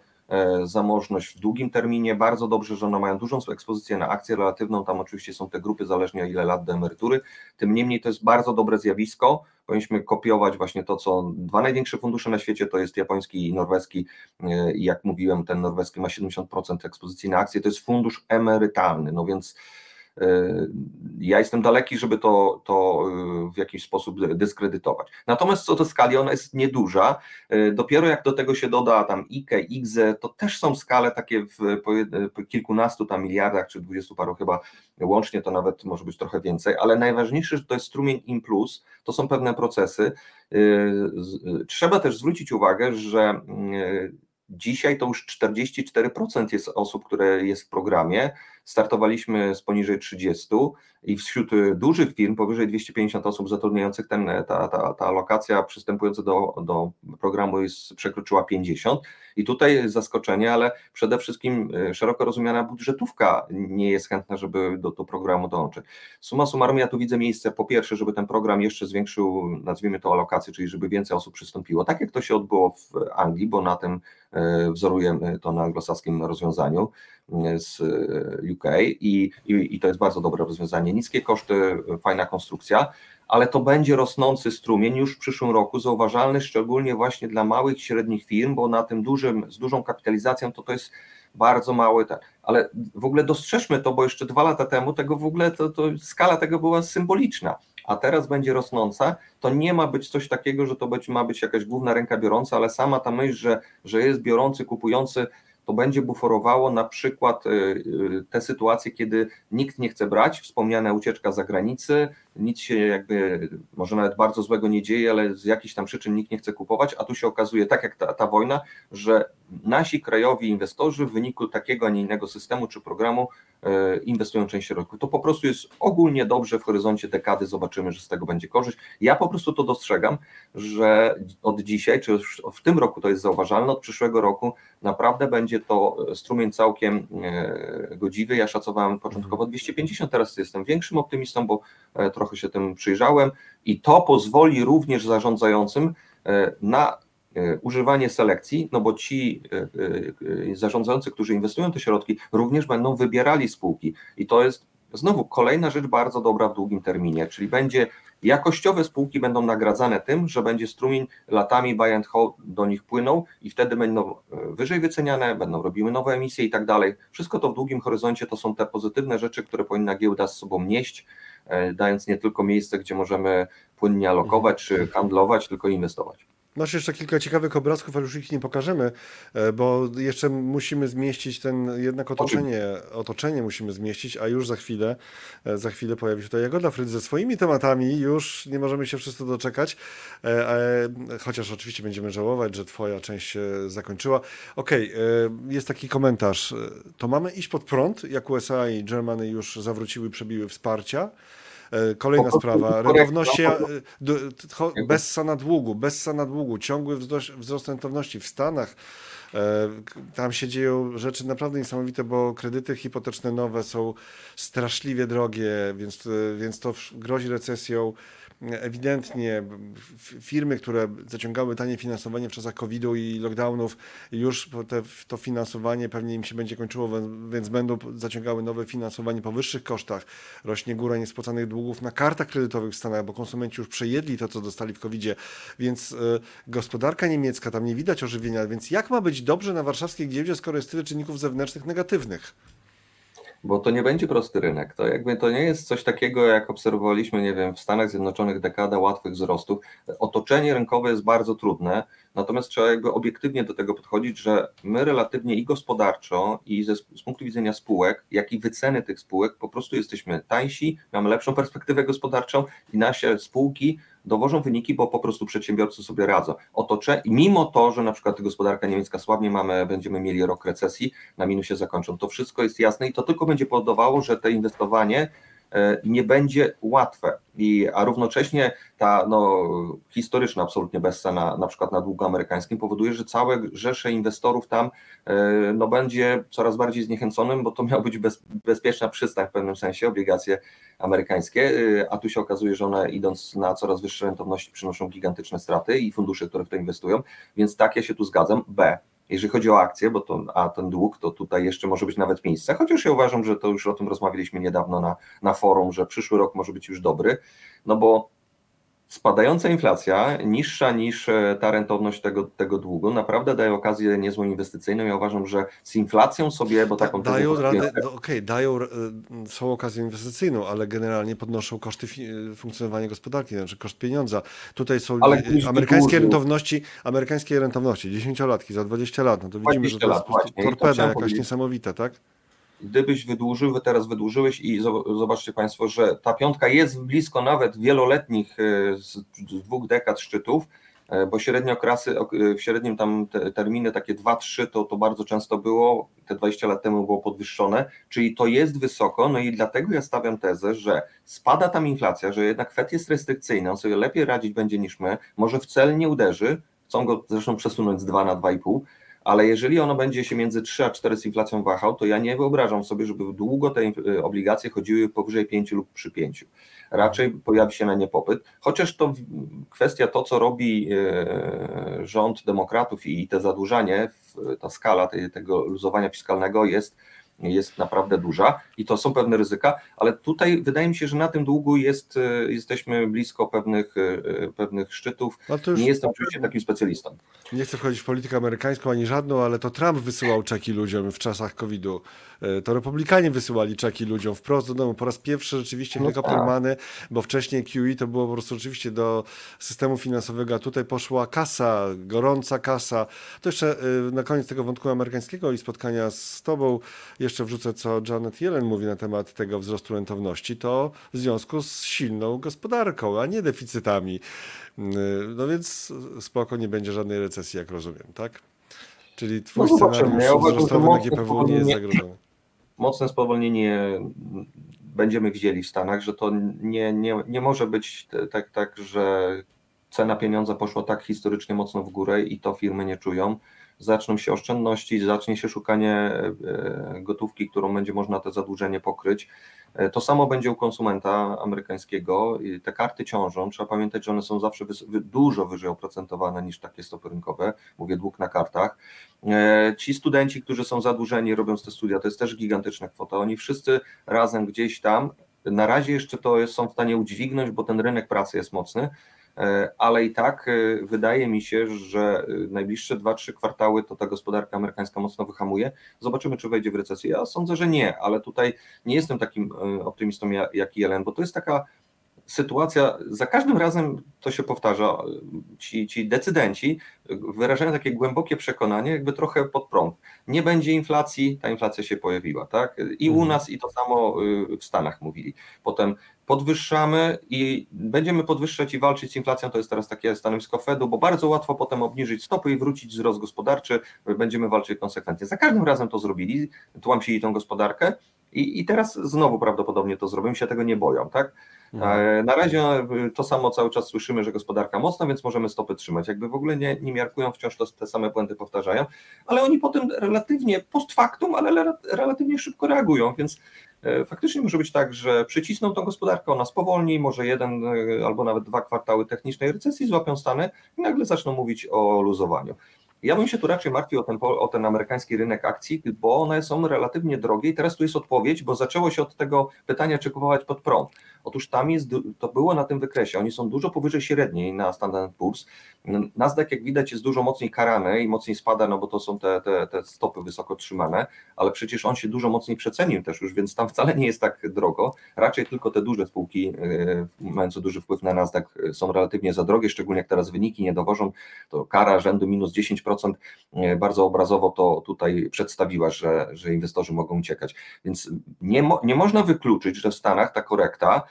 zamożność w długim terminie. Bardzo dobrze, że one mają dużą ekspozycję na akcję relatywną. Tam oczywiście są te grupy zależnie ile lat do emerytury. Tym niemniej to jest bardzo dobre zjawisko. Powinniśmy kopiować właśnie to, co dwa największe fundusze na świecie to jest japoński i norweski. E, jak mówiłem, ten norweski ma 70% ekspozycji na akcje. To jest fundusz emerytalny. No więc E, Ja jestem daleki, żeby to, to e, w jakiś sposób dyskredytować. Natomiast co do skali, ona jest nieduża. E, Dopiero jak do tego się doda tam IKE, IGZE, to też są skale takie w kilkunastu tam miliardach, czy dwudziestu paru chyba łącznie, to nawet może być trochę więcej, ale najważniejsze, że to jest strumień in plus, to są pewne procesy. Trzeba też zwrócić uwagę, że Dzisiaj to już 44% jest osób, które jest w programie. Startowaliśmy z poniżej 30 i wśród dużych firm powyżej 250 osób zatrudniających ten, ta, ta, ta alokacja przystępująca do, do programu jest, przekroczyła 50 i tutaj zaskoczenie, ale przede wszystkim szeroko rozumiana budżetówka nie jest chętna, żeby do, do programu dołączyć. Suma summarum ja tu widzę miejsce po pierwsze, żeby ten program jeszcze zwiększył, nazwijmy to alokację, czyli żeby więcej osób przystąpiło, tak jak to się odbyło w Anglii, bo na tym wzorujemy to na anglosaskim rozwiązaniu z UK i, i, i to jest bardzo dobre rozwiązanie. Niskie koszty, fajna konstrukcja, ale to będzie rosnący strumień już w przyszłym roku, zauważalny szczególnie właśnie dla małych i średnich firm, bo na tym dużym, z dużą kapitalizacją to to jest bardzo mały, tak, ale w ogóle dostrzeżmy to, bo jeszcze dwa lata temu tego w ogóle, to, to skala tego była symboliczna, a teraz będzie rosnąca, to nie ma być coś takiego, że to być, ma być jakaś główna ręka biorąca, ale sama ta myśl, że, że jest biorący, kupujący, to będzie buforowało na przykład y, y, te sytuacje, kiedy nikt nie chce brać, wspomniana ucieczka za granicę, nic się jakby, może nawet bardzo złego nie dzieje, ale z jakichś tam przyczyn nikt nie chce kupować, a tu się okazuje, tak jak ta, ta wojna, że nasi krajowi inwestorzy w wyniku takiego, a nie innego systemu czy programu e, inwestują część środków. To po prostu jest ogólnie dobrze w horyzoncie dekady, zobaczymy, że z tego będzie korzyść. Ja po prostu to dostrzegam, że od dzisiaj, czy już w tym roku to jest zauważalne, od przyszłego roku naprawdę będzie to strumień całkiem e, godziwy. Ja szacowałem początkowo 250, teraz jestem większym optymistą, bo e, trochę trochę się tym przyjrzałem i to pozwoli również zarządzającym e, na e, używanie selekcji, no bo ci e, zarządzający, którzy inwestują te środki, również będą wybierali spółki i to jest znowu kolejna rzecz bardzo dobra w długim terminie, czyli będzie jakościowe spółki będą nagradzane tym, że będzie strumień latami buy and hold do nich płynął i wtedy będą wyżej wyceniane, będą robiły nowe emisje i tak dalej. Wszystko to w długim horyzoncie to są te pozytywne rzeczy, które powinna giełda z sobą nieść dając nie tylko miejsce, gdzie możemy płynnie alokować czy handlować, tylko inwestować. Masz jeszcze kilka ciekawych obrazków, ale już ich nie pokażemy, e, bo jeszcze musimy zmieścić ten, jednak otoczenie, otoczenie musimy zmieścić, a już za chwilę, e, za chwilę pojawi się tutaj Jagoda Frydz ze swoimi tematami, już nie możemy się wszyscy doczekać, chociaż oczywiście będziemy żałować, że twoja część się zakończyła. Okej, okay, jest taki komentarz, to mamy iść pod prąd, jak USA i Germany już zawróciły, przebiły wsparcia, E, kolejna sprawa, rentowności e, bez na długu, bez na długu, ciągły wzrost, wzrost rentowności w Stanach. E, tam się dzieją rzeczy naprawdę niesamowite, bo kredyty hipoteczne nowe są straszliwie drogie, więc, więc to grozi recesją ewidentnie firmy, które zaciągały tanie finansowanie w czasach COVID-u i lockdownów, już te, to finansowanie pewnie im się będzie kończyło, więc będą zaciągały nowe finansowanie po wyższych kosztach. Rośnie góra niespłacanych długów na kartach kredytowych w Stanach, bo konsumenci już przejedli to, co dostali w COVID-zie, więc y, gospodarka niemiecka, tam nie widać ożywienia, więc jak ma być dobrze na warszawskiej giełdzie, skoro jest tyle czynników zewnętrznych negatywnych? Bo to nie będzie prosty rynek. To jakby to nie jest coś takiego, jak obserwowaliśmy, nie wiem, w Stanach Zjednoczonych dekada łatwych wzrostów. Otoczenie rynkowe jest bardzo trudne, natomiast trzeba jakby obiektywnie do tego podchodzić, że my relatywnie i gospodarczo, i ze, z punktu widzenia spółek, jak i wyceny tych spółek, po prostu jesteśmy tańsi, mamy lepszą perspektywę gospodarczą i nasze spółki dowożą wyniki, bo po prostu przedsiębiorcy sobie radzą. Otocze, mimo to, że na przykład gospodarka niemiecka słabnie mamy, będziemy mieli rok recesji, na minusie zakończą. To wszystko jest jasne i to tylko będzie powodowało, że te inwestowanie nie będzie łatwe. I, a równocześnie ta no, historyczna absolutnie bezsa na, na przykład na długu amerykańskim powoduje, że całe rzesze inwestorów tam e, no, będzie coraz bardziej zniechęconym, bo to miał być bez, bezpieczna przystań w pewnym sensie, obligacje amerykańskie, e, a tu się okazuje, że one idąc na coraz wyższe rentowności przynoszą gigantyczne straty i fundusze, które w to inwestują, więc tak ja się tu zgadzam. B. Jeżeli chodzi o akcje, bo to, a ten dług, to tutaj jeszcze może być nawet miejsce, chociaż ja uważam, że to już o tym rozmawialiśmy niedawno na, na forum, że przyszły rok może być już dobry, no bo spadająca inflacja, niższa niż e, ta rentowność tego, tego długu, naprawdę daje okazję niezłą inwestycyjną. Ja uważam, że z inflacją sobie, bo taką... Dają radę, no, okay, dają, e, są okazją inwestycyjną, ale generalnie podnoszą koszty funkcjonowania gospodarki, znaczy koszt pieniądza. Tutaj są ale amerykańskie rentowności, amerykańskie rentowności, 10-latki za 20 lat, no to widzimy, że to jest lat, torpeda jakaś niesamowita, tak? Gdybyś wydłużył, wy teraz wydłużyłeś i zobaczcie Państwo, że ta piątka jest blisko nawet wieloletnich e, z dwóch dekad szczytów, e, bo średnie okresy, w średnim tam te terminy takie 2-3 to, to bardzo często było, te 20 lat temu było podwyższone, czyli to jest wysoko, no i dlatego ja stawiam tezę, że spada tam inflacja, że jednak Fed jest restrykcyjny, on sobie lepiej radzić będzie niż my, może w cel nie uderzy, chcą go zresztą przesunąć z 2 na 2,5, ale jeżeli ono będzie się między 3 a 4 z inflacją wahał, to ja nie wyobrażam sobie, żeby długo te obligacje chodziły powyżej 5 lub przy 5. Raczej pojawi się na nie popyt, chociaż to kwestia to, co robi e, rząd demokratów i te zadłużanie, ta skala tego luzowania fiskalnego jest jest naprawdę duża i to są pewne ryzyka, ale tutaj wydaje mi się, że na tym długu jest, e, jesteśmy blisko pewnych, e, pewnych szczytów. Już... Nie jestem oczywiście takim specjalistą. Nie chcę wchodzić w politykę amerykańską ani żadną, ale to Trump wysyłał czeki ludziom w czasach COVID-u. E, to Republikanie wysyłali czeki ludziom wprost do domu. Po raz pierwszy rzeczywiście no helikoptermany, tak. bo wcześniej QE to było po prostu oczywiście do systemu finansowego, a tutaj poszła kasa, gorąca kasa. To jeszcze na koniec tego wątku amerykańskiego i spotkania z tobą jeszcze wrzucę, co Janet Yellen mówi na temat tego wzrostu rentowności, to w związku z silną gospodarką, a nie deficytami. No więc spoko, nie będzie żadnej recesji, jak rozumiem, tak? Czyli twój no, scenariusz ja wzrostowy na GPW nie jest zagrożony. Mocne spowolnienie będziemy widzieli w Stanach, że to nie, nie, nie może być tak, tak, że cena pieniądza poszła tak historycznie mocno w górę i to firmy nie czują zaczną się oszczędności, zacznie się szukanie e, gotówki, którą będzie można te zadłużenie pokryć. E, to samo będzie u konsumenta amerykańskiego. Te karty ciążą. Trzeba pamiętać, że one są zawsze dużo wyżej oprocentowane niż takie stopy rynkowe. Mówię dług na kartach. E, ci studenci, którzy są zadłużeni, robiąc te studia, to jest też gigantyczna kwota. Oni wszyscy razem gdzieś tam. Na razie jeszcze to są w stanie udźwignąć, bo ten rynek pracy jest mocny, ale i tak e, wydaje mi się, że e, najbliższe 2-3 kwartały to ta gospodarka amerykańska mocno wyhamuje. Zobaczymy, czy wejdzie w recesję. Ja sądzę, że nie, ale tutaj nie jestem takim optymistą jak Jelen, bo to jest taka sytuacja, za każdym razem to się powtarza, ci, ci decydenci wyrażają takie głębokie przekonanie, jakby trochę pod prąd. Nie będzie inflacji, ta inflacja się pojawiła, tak? I u mhm. nas, i to samo w Stanach mówili. Potem podwyższamy i będziemy podwyższać i walczyć z inflacją, to jest teraz takie stanowisko Fedu, bo bardzo łatwo potem obniżyć stopy i wrócić wzrost gospodarczy, będziemy walczyć konsekwentnie. Za każdym razem to zrobili, tłamsili tą gospodarkę i, i teraz znowu prawdopodobnie to zrobią, się tego nie boją, tak? Mhm. E, na razie e, to samo cały czas słyszymy, że gospodarka mocna, więc możemy stopy trzymać. Jakby w ogóle nie, nie miarkują, wciąż to, te same błędy powtarzają, ale oni potem relatywnie post factum, ale relatywnie szybko reagują, więc faktycznie może być tak, że przycisną tą gospodarkę, ona spowolni, może jeden e, albo nawet dwa kwartały technicznej recesji złapią Stany i nagle zaczną mówić o luzowaniu. Ja bym się tu raczej martwił o ten, o ten amerykański rynek akcji, bo one są relatywnie drogie i teraz tu jest odpowiedź, bo zaczęło się od tego pytania, czy kupować pod prąd. Otóż tam jest, to było na tym wykresie, oni są dużo powyżej średniej na Standard Poor's. Nasdaq, jak widać, jest dużo mocniej karany i mocniej spada, no bo to są te, te, te stopy wysoko trzymane, ale przecież on się dużo mocniej przecenił też już, więc tam wcale nie jest tak drogo. Raczej tylko te duże spółki, yy, mające duży wpływ na Nasdaq, yy, są relatywnie za drogie, szczególnie jak teraz wyniki nie dowożą, to kara rzędu minus 10% yy, bardzo obrazowo to tutaj przedstawiła, że, że inwestorzy mogą uciekać. Więc nie, mo, nie można wykluczyć, że w Stanach ta korekta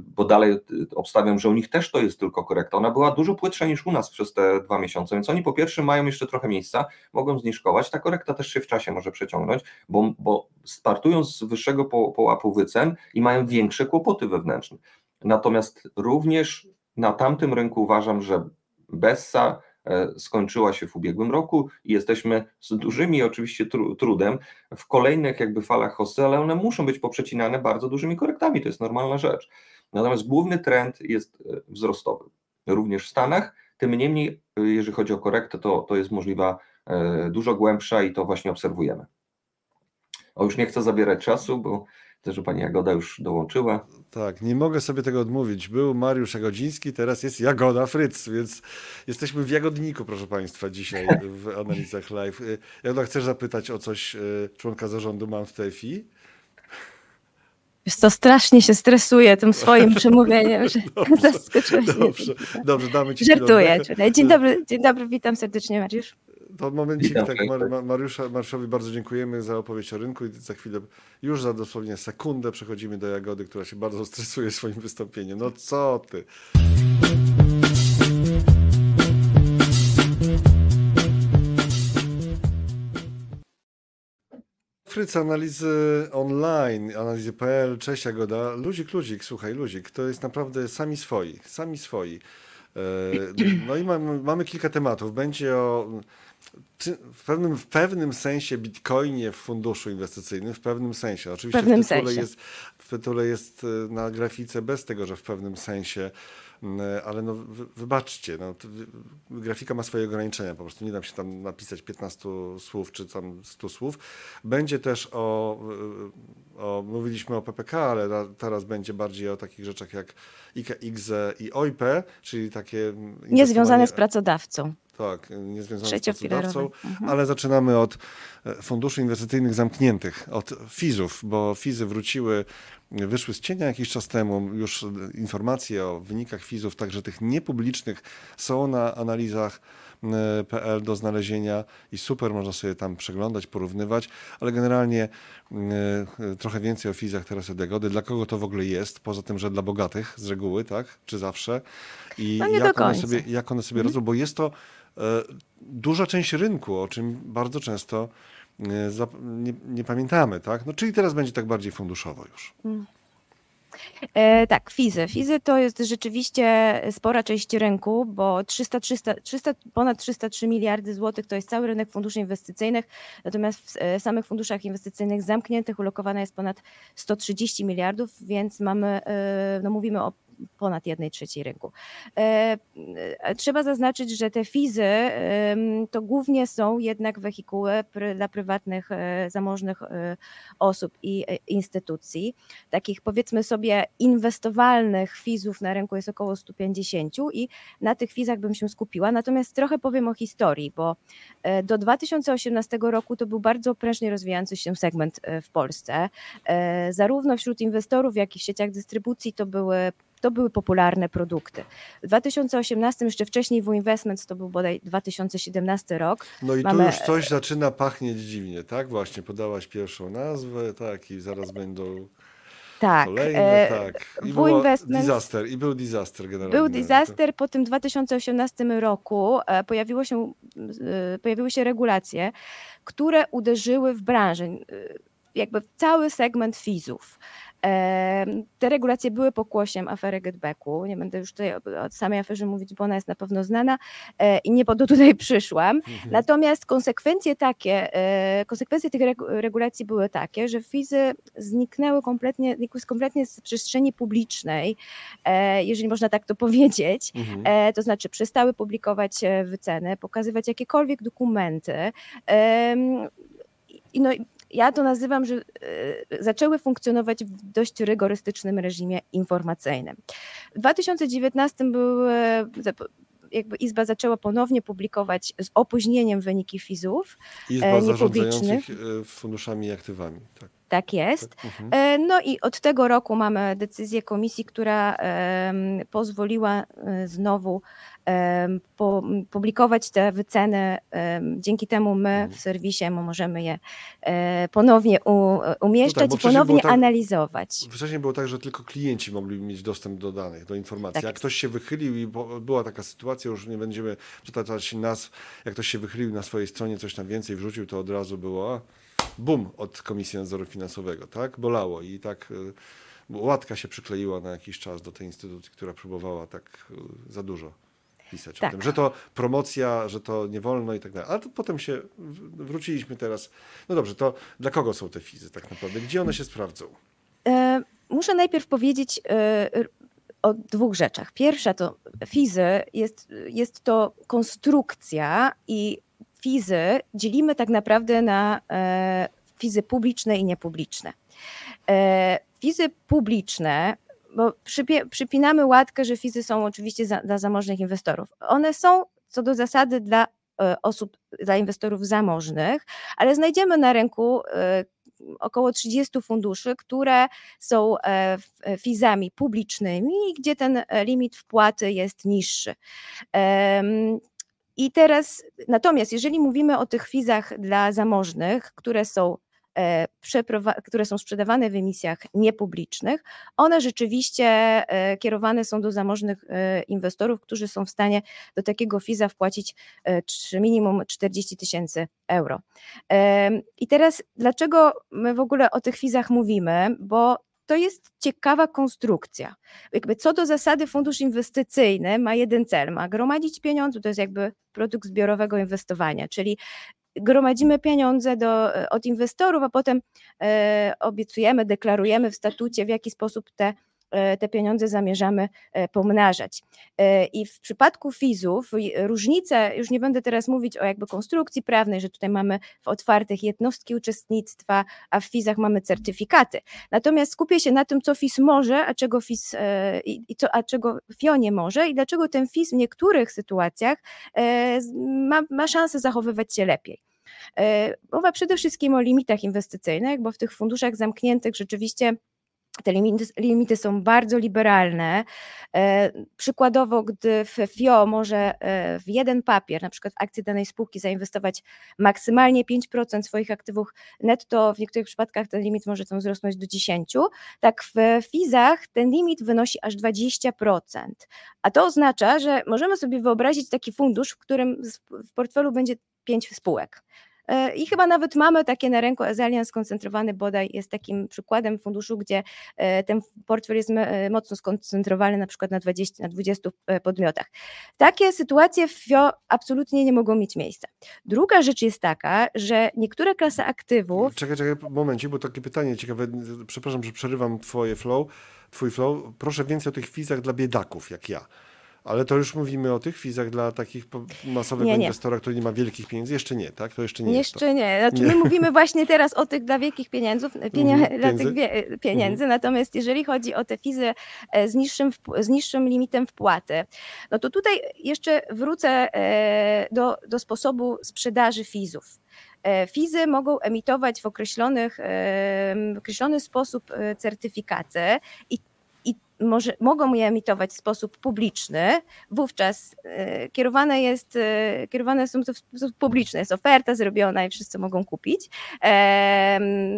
bo dalej obstawiam, że u nich też to jest tylko korekta. Ona była dużo płytsza niż u nas przez te dwa miesiące, więc oni po pierwsze mają jeszcze trochę miejsca, mogą zniżkować. Ta korekta też się w czasie może przeciągnąć, bo, bo startują z wyższego połapu wycen i mają większe kłopoty wewnętrzne. Natomiast również na tamtym rynku uważam, że Bessa E, skończyła się w ubiegłym roku i jesteśmy z dużymi oczywiście trudem w kolejnych jakby falach hossy, ale one muszą być poprzecinane bardzo dużymi korektami, to jest normalna rzecz. Natomiast główny trend jest e, wzrostowy, również w Stanach, tym niemniej e, jeżeli chodzi o korektę, to, to jest możliwa dużo głębsza i to właśnie obserwujemy. O już nie chcę zabierać czasu, bo Widzę, że pani Jagoda już dołączyła. Tak, nie mogę sobie tego odmówić. Był Mariusz Jagodziński, teraz jest Jagoda Fryc, więc jesteśmy w Jagodniku, proszę państwa, dzisiaj w analizach live. Y, Jagoda, chcesz zapytać o coś y, członka zarządu Mam w TFI? Wiesz to strasznie się stresuje tym swoim przemówieniem, że zaskoczyłeś Dobrze, dobrze, damy ci Żartuję. Dzień dobry, dzień dobry, witam serdecznie Mariusz. To momencik, Witam, tak, Mariusza, Mariuszowi bardzo dziękujemy za opowieść o rynku i za chwilę, już za dosłownie sekundę przechodzimy do Jagody, która się bardzo stresuje swoim wystąpieniem. No co ty? Fryc, analizy online, analizy.pl, cześć Jagoda. Luzik, luzik, słuchaj, luzik, to jest naprawdę sami swoi, sami swoi. E, no i mamy, mamy kilka tematów. Będzie o w pewnym, w pewnym sensie bitcoinie w funduszu inwestycyjnym, w pewnym sensie. Oczywiście w, pewnym tytule sensie. jest w tytule jest e, na grafice bez tego, że w pewnym sensie, m, ale no wy- wybaczcie, no, grafika ma swoje ograniczenia, po prostu nie da się tam napisać 15 słów czy tam 100 słów. Będzie też o, y, o mówiliśmy o PPK, ale ra- teraz będzie bardziej o takich rzeczach jak IKE i OIP, czyli takie Niezwiązane z pracodawcą. Tak, niezwiązane z pracodawcą, Mhm. ale zaczynamy od e, funduszy inwestycyjnych zamkniętych, od FIZ-ów, bo FIZ-y wróciły, wyszły z cienia jakiś czas temu. Już informacje o wynikach FIZ-ów, także tych niepublicznych, są na analizach e, PL do znalezienia i super, można sobie tam przeglądać, porównywać, ale generalnie e, trochę więcej o FIZ-ach teraz od Jagody. Dla kogo to w ogóle jest? Poza tym, że dla bogatych z reguły, tak? Czy zawsze? I No nie jak, do one sobie, jak one sobie radzą, bo jest to duża część rynku, o czym bardzo często e, nie, nie pamiętamy, tak? No, czyli teraz będzie tak bardziej funduszowo już. E, tak, FIZY. FIZY to jest rzeczywiście spora część rynku, bo 300, 300, 300, ponad 303 miliardy złotych to jest cały rynek funduszy inwestycyjnych, natomiast w e, samych funduszach inwestycyjnych zamkniętych ulokowane jest ponad 130 miliardów, więc mamy, e, no mówimy o ponad jednej trzeciej rynku. E, e, Trzeba zaznaczyć, że te FIZY to głównie są jednak wehikuły dla prywatnych, e, zamożnych osób i instytucji takich powiedzmy sobie inwestowalnych fizów na rynku jest około 150 i na tych fizach bym się skupiła. Natomiast trochę powiem o historii, bo do 2018 roku to był bardzo prężnie rozwijający się segment w Polsce. Zarówno wśród inwestorów, jak i w sieciach dystrybucji to były to były popularne produkty. W 2018, jeszcze wcześniej w Investments, to był bodaj 2017 rok, No i Mamy- tu już coś zaczyna pachnieć dziwnie, tak? Właśnie, podałaś pierwszą nazwę, tak, i zaraz będą tak, kolejne, e, tak. I w było Investments- disaster, i był disaster generalnie. Był disaster, po tym 2018 roku e, pojawiło się, e, pojawiły się regulacje, które uderzyły w branżę, jakby w cały segment fizów. Te regulacje były pokłosiem afery Getbacku. Nie będę już tutaj o samej aferze mówić, bo ona jest na pewno znana e, i nie po to tutaj przyszłam. Mhm. Natomiast konsekwencje takie, e, konsekwencje tych regu- regulacji były takie, że fizy zniknęły kompletnie, znikły z- kompletnie z przestrzeni publicznej, e, jeżeli można tak to powiedzieć. Mhm. To znaczy przestały publikować wyceny, pokazywać jakiekolwiek dokumenty. I no, ja to nazywam, że e, zaczęły funkcjonować w dość rygorystycznym reżimie informacyjnym. W 2019 były jakby Izba zaczęła ponownie publikować z opóźnieniem wyniki fizów. Izba e, zarządzających niepublicznych. e, funduszami i aktywami, tak. Tak jest. tak. Mhm. No i od tego roku mamy decyzję komisji, która pozwoliła znowu publikować te wyceny. Dzięki temu my Mhm. w serwisie możemy je e, ponownie umieszczać bo i wcześniej było ponownie tak- analizować. Wcześniej było tak, że tylko klienci mogli mieć dostęp do danych, do informacji. Tak jak ktoś się wychylił i była taka sytuacja, już nie będziemy przytaczać nazw, jak ktoś się wychylił na swojej stronie, coś tam więcej wrzucił, to od razu było bum od Komisji Nadzoru Finansowego, tak? Bolało i tak y, łatka się przykleiła na jakiś czas do tej instytucji, która próbowała tak y, za dużo pisać Tak. o tym, że to promocja, że to nie wolno i tak dalej. Ale to potem się wróciliśmy teraz. No dobrze, to dla kogo są te fizy tak naprawdę? Gdzie one się sprawdzą? E, Muszę najpierw powiedzieć e, o dwóch rzeczach. Pierwsza to fizy, jest, jest to konstrukcja i fizy dzielimy tak naprawdę na e, fizy publiczne i niepubliczne. E, Fizy publiczne, bo przypie- przypinamy łatkę, że fizy są oczywiście za, dla zamożnych inwestorów. One są co do zasady dla e, osób, dla inwestorów zamożnych, ale znajdziemy na rynku e, około 30 funduszy, które są e, fizami publicznymi, gdzie ten limit wpłaty jest niższy. I teraz, natomiast jeżeli mówimy o tych fizach dla zamożnych, które są które są sprzedawane w emisjach niepublicznych, one rzeczywiście e, kierowane są do zamożnych e, inwestorów, którzy są w stanie do takiego FIZA wpłacić e, minimum 40 tysięcy euro. I teraz dlaczego my w ogóle o tych FIZach mówimy? Bo to jest ciekawa konstrukcja. Jakby co do zasady fundusz inwestycyjny ma jeden cel, ma gromadzić pieniądze, to jest jakby produkt zbiorowego inwestowania, czyli gromadzimy pieniądze do, od inwestorów, a potem e, obiecujemy, deklarujemy w statucie, w jaki sposób te, e, te pieniądze zamierzamy e, pomnażać. E, I w przypadku FIZ-ów różnice, już nie będę teraz mówić o jakby konstrukcji prawnej, że tutaj mamy w otwartych jednostki uczestnictwa, a w FIZ-ach mamy certyfikaty. Natomiast skupię się na tym, co FIS może, a czego FIS e, i, co, a czego FIO nie może i dlaczego ten FIS w niektórych sytuacjach e, ma, ma szansę zachowywać się lepiej. E, Mowa przede wszystkim o limitach inwestycyjnych, bo w tych funduszach zamkniętych rzeczywiście te limity, limity są bardzo liberalne. E, Przykładowo, gdy w FIO może e, w jeden papier, na przykład w akcję danej spółki, zainwestować maksymalnie 5% swoich aktywów netto, w niektórych przypadkach ten limit może tam wzrosnąć do 10%, tak w FIZach ten limit wynosi aż 20%. A to oznacza, że możemy sobie wyobrazić taki fundusz, w którym w portfelu będzie 5 spółek. E, I chyba nawet mamy takie na rynku, Ezalian skoncentrowany bodaj jest takim przykładem funduszu, gdzie e, ten portfel jest e, mocno skoncentrowany na przykład na 20, na 20 e, podmiotach. Takie sytuacje FIO absolutnie nie mogą mieć miejsca. Druga rzecz jest taka, że niektóre klasy aktywów Czekaj, czekaj, momencik, bo takie pytanie ciekawe. Przepraszam, że przerywam twoje flow, twój flow. Proszę więcej o tych fizach dla biedaków, jak ja. Ale to już mówimy o tych fizach dla takich masowego Nie, nie. inwestora, który nie ma wielkich pieniędzy. Jeszcze nie, tak? To jeszcze nie jest to. Jeszcze nie. Znaczy Nie. my mówimy właśnie teraz o tych dla wielkich pieniędzów, pienia, Mhm, dla pieniędzy. tych wie, pieniędzy, natomiast jeżeli chodzi o te fizy e, z niższym, z niższym limitem wpłaty, no to tutaj jeszcze wrócę e, do, do sposobu sprzedaży fizów. E, Fizy mogą emitować w, określonych, e, w określony sposób e, certyfikaty i, i może, mogą je emitować w sposób publiczny, wówczas e, kierowane, jest, e, kierowane są to w sposób publiczny, jest oferta zrobiona i wszyscy mogą kupić,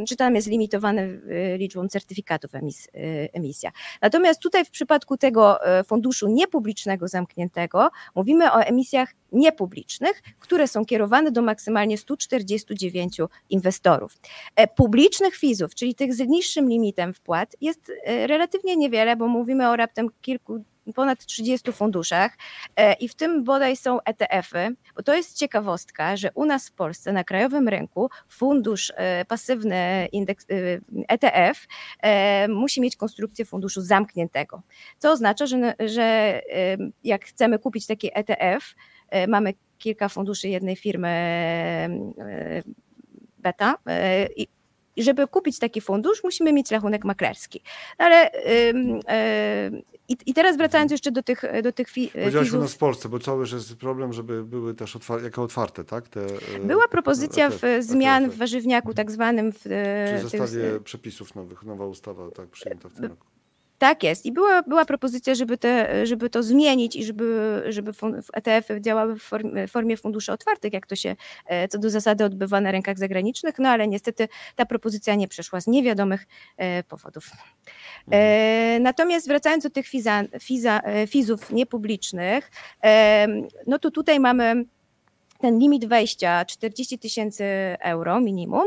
czy tam jest limitowane e, liczbą certyfikatów emis, emisja. Natomiast tutaj w przypadku tego e, funduszu niepublicznego zamkniętego mówimy o emisjach niepublicznych, które są kierowane do maksymalnie 149 inwestorów. E, Publicznych fizów, czyli tych z niższym limitem wpłat, jest e, relatywnie niewiele, bo mówimy o raptem kilku ponad 30 funduszach e, i w tym bodaj są ETF-y, bo to jest ciekawostka, że u nas w Polsce na krajowym rynku fundusz e, pasywny indeks, ETF e, musi mieć konstrukcję funduszu zamkniętego, co oznacza, że, że jak chcemy kupić taki ETF, mamy kilka funduszy jednej firmy beta i żeby kupić taki fundusz, musimy mieć rachunek maklerski. No Ale ym, i, teraz wracając jeszcze do tych, do tych fi, Powiedziałaś u fizów. nas w Polsce, bo cały jest problem, żeby były też otwar- jako otwarte, tak? Te, e, Była propozycja ETF, zmian w warzywniaku tak zwanym w, Przy e, tych, zestawie przepisów nowych, nowa ustawa tak przyjęta w tym roku. Tak jest. I była, była propozycja, żeby, te, żeby to zmienić i żeby, żeby ETF-y działały w formie, funduszy otwartych, jak to się e, co do zasady odbywa na rynkach zagranicznych, no ale niestety ta propozycja nie przeszła z niewiadomych e, powodów. E, natomiast wracając do tych fiza, fiza, fizów niepublicznych, no to tutaj mamy ten limit wejścia 40 tysięcy euro minimum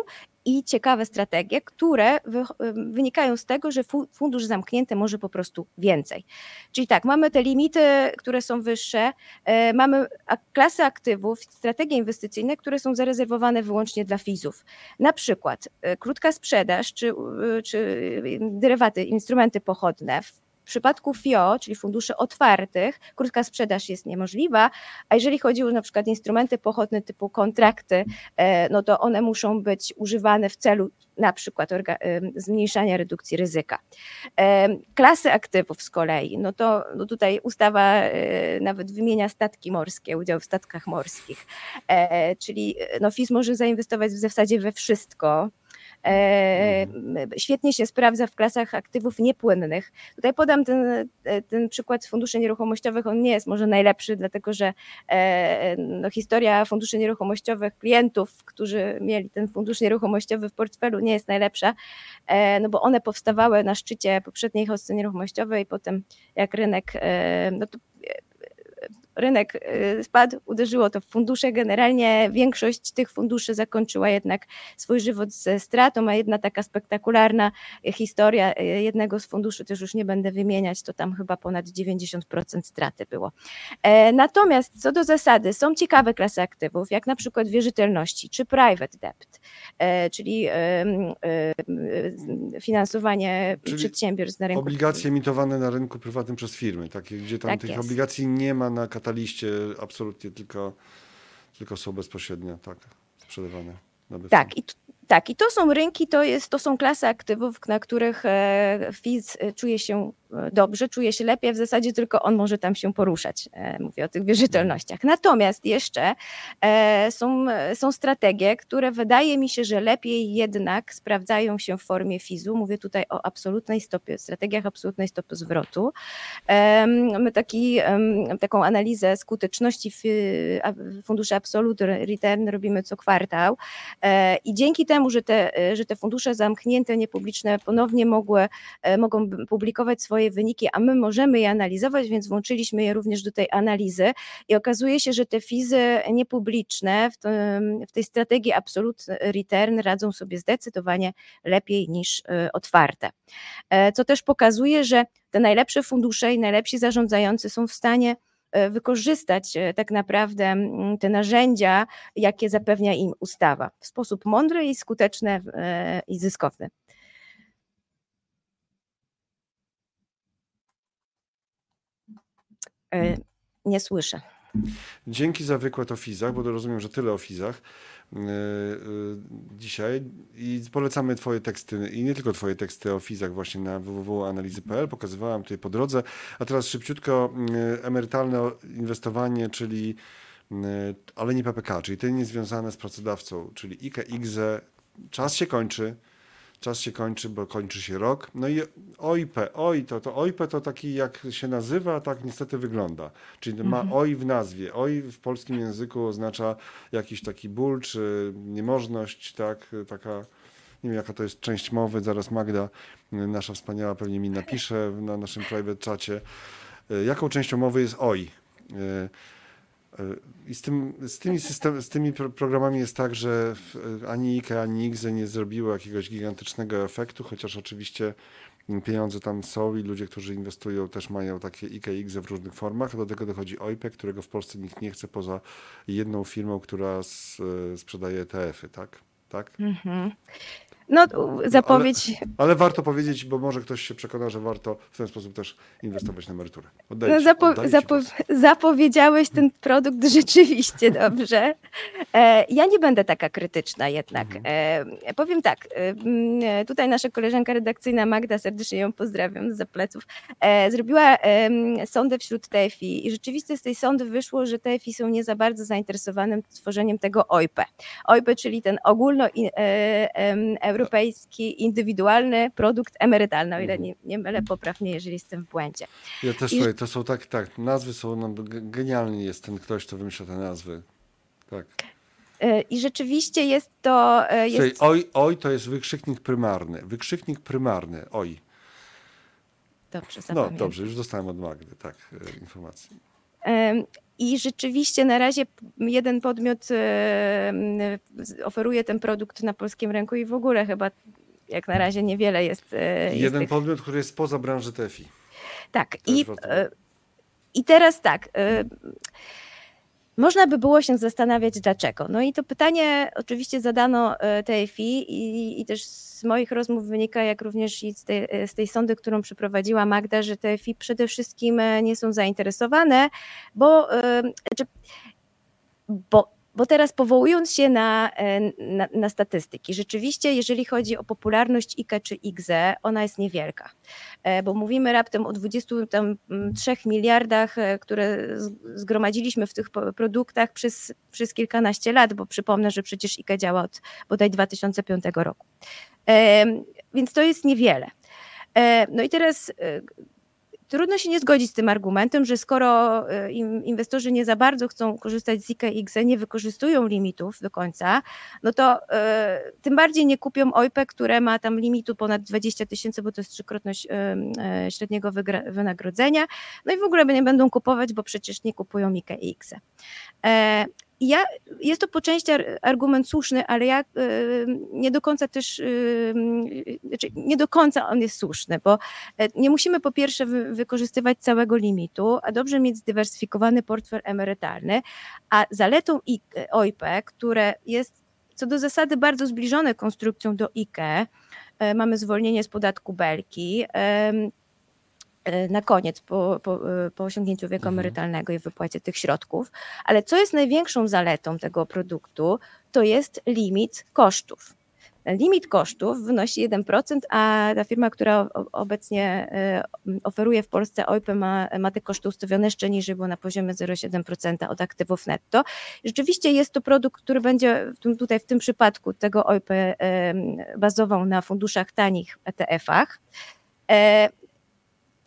i ciekawe strategie, które wy, wynikają z tego, że fu, fundusz zamknięty może po prostu więcej. Czyli tak, mamy te limity, które są wyższe, e, mamy klasy aktywów, strategie inwestycyjne, które są zarezerwowane wyłącznie dla fizów. Na przykład e, krótka sprzedaż czy, e, czy derywaty, instrumenty pochodne. W przypadku FIO, czyli funduszy otwartych, krótka sprzedaż jest niemożliwa, a jeżeli chodzi o na przykład instrumenty pochodne typu kontrakty, e, no to one muszą być używane w celu na przykład em, zmniejszania redukcji ryzyka. Em, Klasy aktywów z kolei, no to no tutaj ustawa e, nawet wymienia statki morskie, udział w statkach morskich, E, czyli no FIS może zainwestować w zasadzie we wszystko, E, Świetnie się sprawdza w klasach aktywów niepłynnych. Tutaj podam ten, e, ten przykład funduszy nieruchomościowych. On nie jest może najlepszy, dlatego że e, no, historia funduszy nieruchomościowych, klientów, którzy mieli ten fundusz nieruchomościowy w portfelu, nie jest najlepsza, e, no bo one powstawały na szczycie poprzedniej hossy nieruchomościowej, potem jak rynek, e, no to rynek y, spadł, uderzyło to w fundusze. Generalnie większość tych funduszy zakończyła jednak swój żywot ze stratą, a jedna taka spektakularna historia y, jednego z funduszy, też już nie będę wymieniać, to tam chyba ponad 90% straty było. E, Natomiast co do zasady, są ciekawe klasy aktywów, jak na przykład wierzytelności czy private debt, e, czyli em, finansowanie Czyli przedsiębiorstw na rynku. Obligacje emitowane na rynku prywatnym przez firmy, takie, gdzie tam Tak tych jest. obligacji nie ma na kataliście absolutnie, tylko, tylko są bezpośrednio tak sprzedawane. nabywcom. Tak, i, tak, i to są rynki, to, jest, to są klasy aktywów, na których e, FIZ e, czuje się e, dobrze, czuje się lepiej, w zasadzie tylko on może tam się poruszać. E, Mówię o tych wierzytelnościach. Natomiast jeszcze e, są, są strategie, które wydaje mi się, że lepiej jednak sprawdzają się w formie FIZ-u. Mówię tutaj o absolutnej stopie, strategiach absolutnej stopy zwrotu. My taki, taką analizę skuteczności funduszy Absolute Return robimy co kwartał E, i dzięki temu, że te, że te fundusze zamknięte, niepubliczne ponownie mogły, e, mogą publikować swoje wyniki, a my możemy je analizować, więc włączyliśmy je również do tej analizy i okazuje się, że te fizy niepubliczne w, w tej strategii Absolute Return radzą sobie zdecydowanie lepiej niż e, otwarte. E, Co też pokazuje, że te najlepsze fundusze i najlepsi zarządzający są w stanie wykorzystać e, tak naprawdę te narzędzia, jakie zapewnia im ustawa w sposób mądry i skuteczny e, i zyskowny. E, Nie słyszę. Dzięki za wykład o fizach, bo rozumiem, że tyle o fizach dzisiaj. I polecamy twoje teksty i nie tylko twoje teksty o fizach właśnie na www.analizy.pl, pokazywałem tutaj po drodze, a teraz szybciutko yy, emerytalne inwestowanie, czyli ale nie PPK, czyli te niezwiązane z pracodawcą, czyli IKE, IGZE, czas się kończy, czas się kończy, bo kończy się rok. No i OIP, OI to, to OIP to taki jak się nazywa, tak niestety wygląda. Czyli ma OI w nazwie. OI w polskim języku oznacza jakiś taki ból czy niemożność, tak, taka, nie wiem jaka to jest część mowy, zaraz Magda, nasza wspaniała pewnie mi napisze na naszym private czacie. E, Jaką częścią mowy jest OI? I z, tym, z, tymi system, z tymi pro- programami jest tak, że ani IKE, ani IGZE nie zrobiło jakiegoś gigantycznego efektu, chociaż oczywiście pieniądze tam są i ludzie, którzy inwestują też mają takie IKE, IGZE w różnych formach. Do tego dochodzi OIP, którego w Polsce nikt nie chce poza jedną firmą, która s- sprzedaje ETF-y, tak? tak? Mhm. No, zapowiedź. Ale warto powiedzieć, bo może ktoś się przekona, że warto w ten sposób też inwestować na emeryturę. Oddaję No, zapo- zapo- głos. zapowiedziałeś ten produkt rzeczywiście dobrze. E, ja nie będę taka krytyczna jednak. E, powiem tak, e, mm, tutaj nasza koleżanka redakcyjna Magda, serdecznie ją pozdrawiam za pleców, e, zrobiła em, sondę wśród TFI i rzeczywiście z tej sondy wyszło, że TFI są nie za bardzo zainteresowanym tworzeniem tego OIP. OIP, czyli ten ogólnoeuropejski, indywidualny produkt emerytalny, o ile Mhm. nie, nie mylę, popraw mnie, jeżeli jestem w błędzie. Ja też, I- słuchaj, to są tak, tak, nazwy są, no, g- genialny jest ten ktoś, kto wymyśla te nazwy. Tak. E, I rzeczywiście jest to. e, Słuchaj, Jest, oj, oj to jest wykrzyknik prymarny. Wykrzyknik prymarny, oj. dobrze, No zapamiętam. dobrze, już dostałem od Magdy, tak, e, informację. Em, I rzeczywiście na razie jeden podmiot e, oferuje ten produkt na polskim rynku i w ogóle chyba jak na razie niewiele jest. e, jest Jeden tych- podmiot, który jest poza branży TFI. Tak. też I, e, I teraz tak. Można by było się zastanawiać, dlaczego. No i to pytanie oczywiście zadano e, TFI i, i też z moich rozmów wynika, jak również i z tej, e, z tej sądy, którą przeprowadziła Magda, że TFI przede wszystkim e, nie są zainteresowane, bo, e, czy, bo, bo teraz powołując się na, e, na, na statystyki, rzeczywiście jeżeli chodzi o popularność IKE czy IGZE, ona jest niewielka e, bo mówimy raptem o 23 miliardach, e, które zgromadziliśmy w tych produktach przez, przez kilkanaście lat, bo przypomnę, że przecież IKE działa od bodaj 2005 roku. Więc to jest niewiele. No i teraz trudno się nie zgodzić z tym argumentem, że skoro e, inwestorzy nie za bardzo chcą korzystać z IKX, nie wykorzystują limitów do końca, no to e, tym bardziej nie kupią OIP, które ma tam limitu ponad 20 tysięcy, bo to jest trzykrotność e, średniego wynagrodzenia. No i w ogóle nie będą kupować, bo przecież nie kupują IKX. Ja, jest to po części ar- argument słuszny, ale ja y, nie do końca też, y, y, znaczy nie do końca on jest słuszny, bo e, nie musimy po pierwsze wy, wykorzystywać całego limitu, a dobrze mieć zdywersyfikowany portfel emerytalny, a zaletą OIP, które jest co do zasady bardzo zbliżone konstrukcją do IKE, mamy zwolnienie z podatku Belki, na koniec po, po, e, po osiągnięciu wieku Mhm. emerytalnego i wypłacie tych środków. Ale co jest największą zaletą tego produktu, to jest limit kosztów. Limit kosztów wynosi 1%, a ta firma, która obecnie e, oferuje w Polsce OIP ma, ma te koszty ustawione jeszcze niżej, bo na poziomie 0,7% od aktywów netto. Rzeczywiście jest to produkt, który będzie tutaj w tym przypadku tego OIP bazował na funduszach tanich ETF-ach.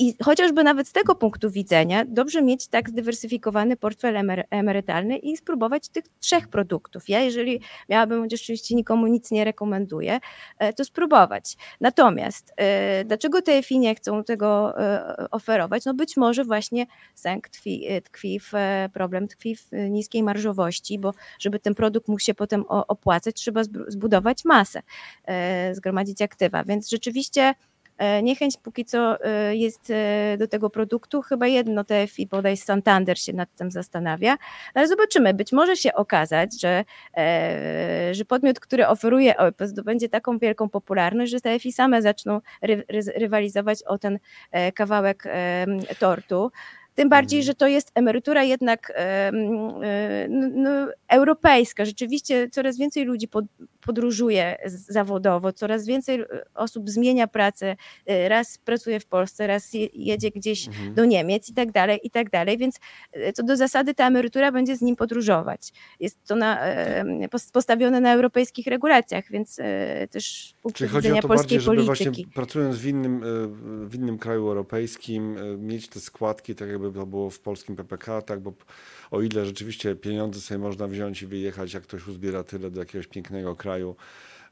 I chociażby nawet z tego punktu widzenia dobrze mieć tak zdywersyfikowany portfel emery- emerytalny i spróbować tych trzech produktów. Ja, jeżeli miałabym, chociaż oczywiście nikomu nic nie rekomenduję, e, to spróbować. Natomiast e, dlaczego TFI nie chcą tego e, oferować? No być może właśnie sęk tkwi, tkwi w, problem tkwi w niskiej marżowości, bo żeby ten produkt mógł się potem opłacać, trzeba zbudować masę, zgromadzić aktywa. Więc rzeczywiście Niechęć póki co e, jest e, do tego produktu. Chyba jedno TFI, bodaj Santander się nad tym zastanawia, ale zobaczymy. Być może się okazać, że, e, że podmiot, który oferuje OIP zdobędzie taką wielką popularność, że TFI same zaczną ry, ry, rywalizować o ten e, kawałek e, tortu. Tym bardziej, Mhm. że to jest emerytura jednak no, no, europejska. Rzeczywiście coraz więcej ludzi pod, podróżuje zawodowo, coraz więcej e, osób zmienia pracę, e, raz pracuje w Polsce, raz je, jedzie gdzieś Mhm. do Niemiec i tak dalej, i tak dalej, więc e, co do zasady ta emerytura będzie z nim podróżować. Jest to na, pos- postawione na europejskich regulacjach, więc też punktu Czyli chodzi o widzenia to polskiej bardziej, żeby polityki. właśnie pracując w innym, w innym kraju europejskim, mieć te składki, tak jakby to było w polskim PPK, tak, bo o ile rzeczywiście pieniądze sobie można wziąć i wyjechać, jak ktoś uzbiera tyle do jakiegoś pięknego kraju,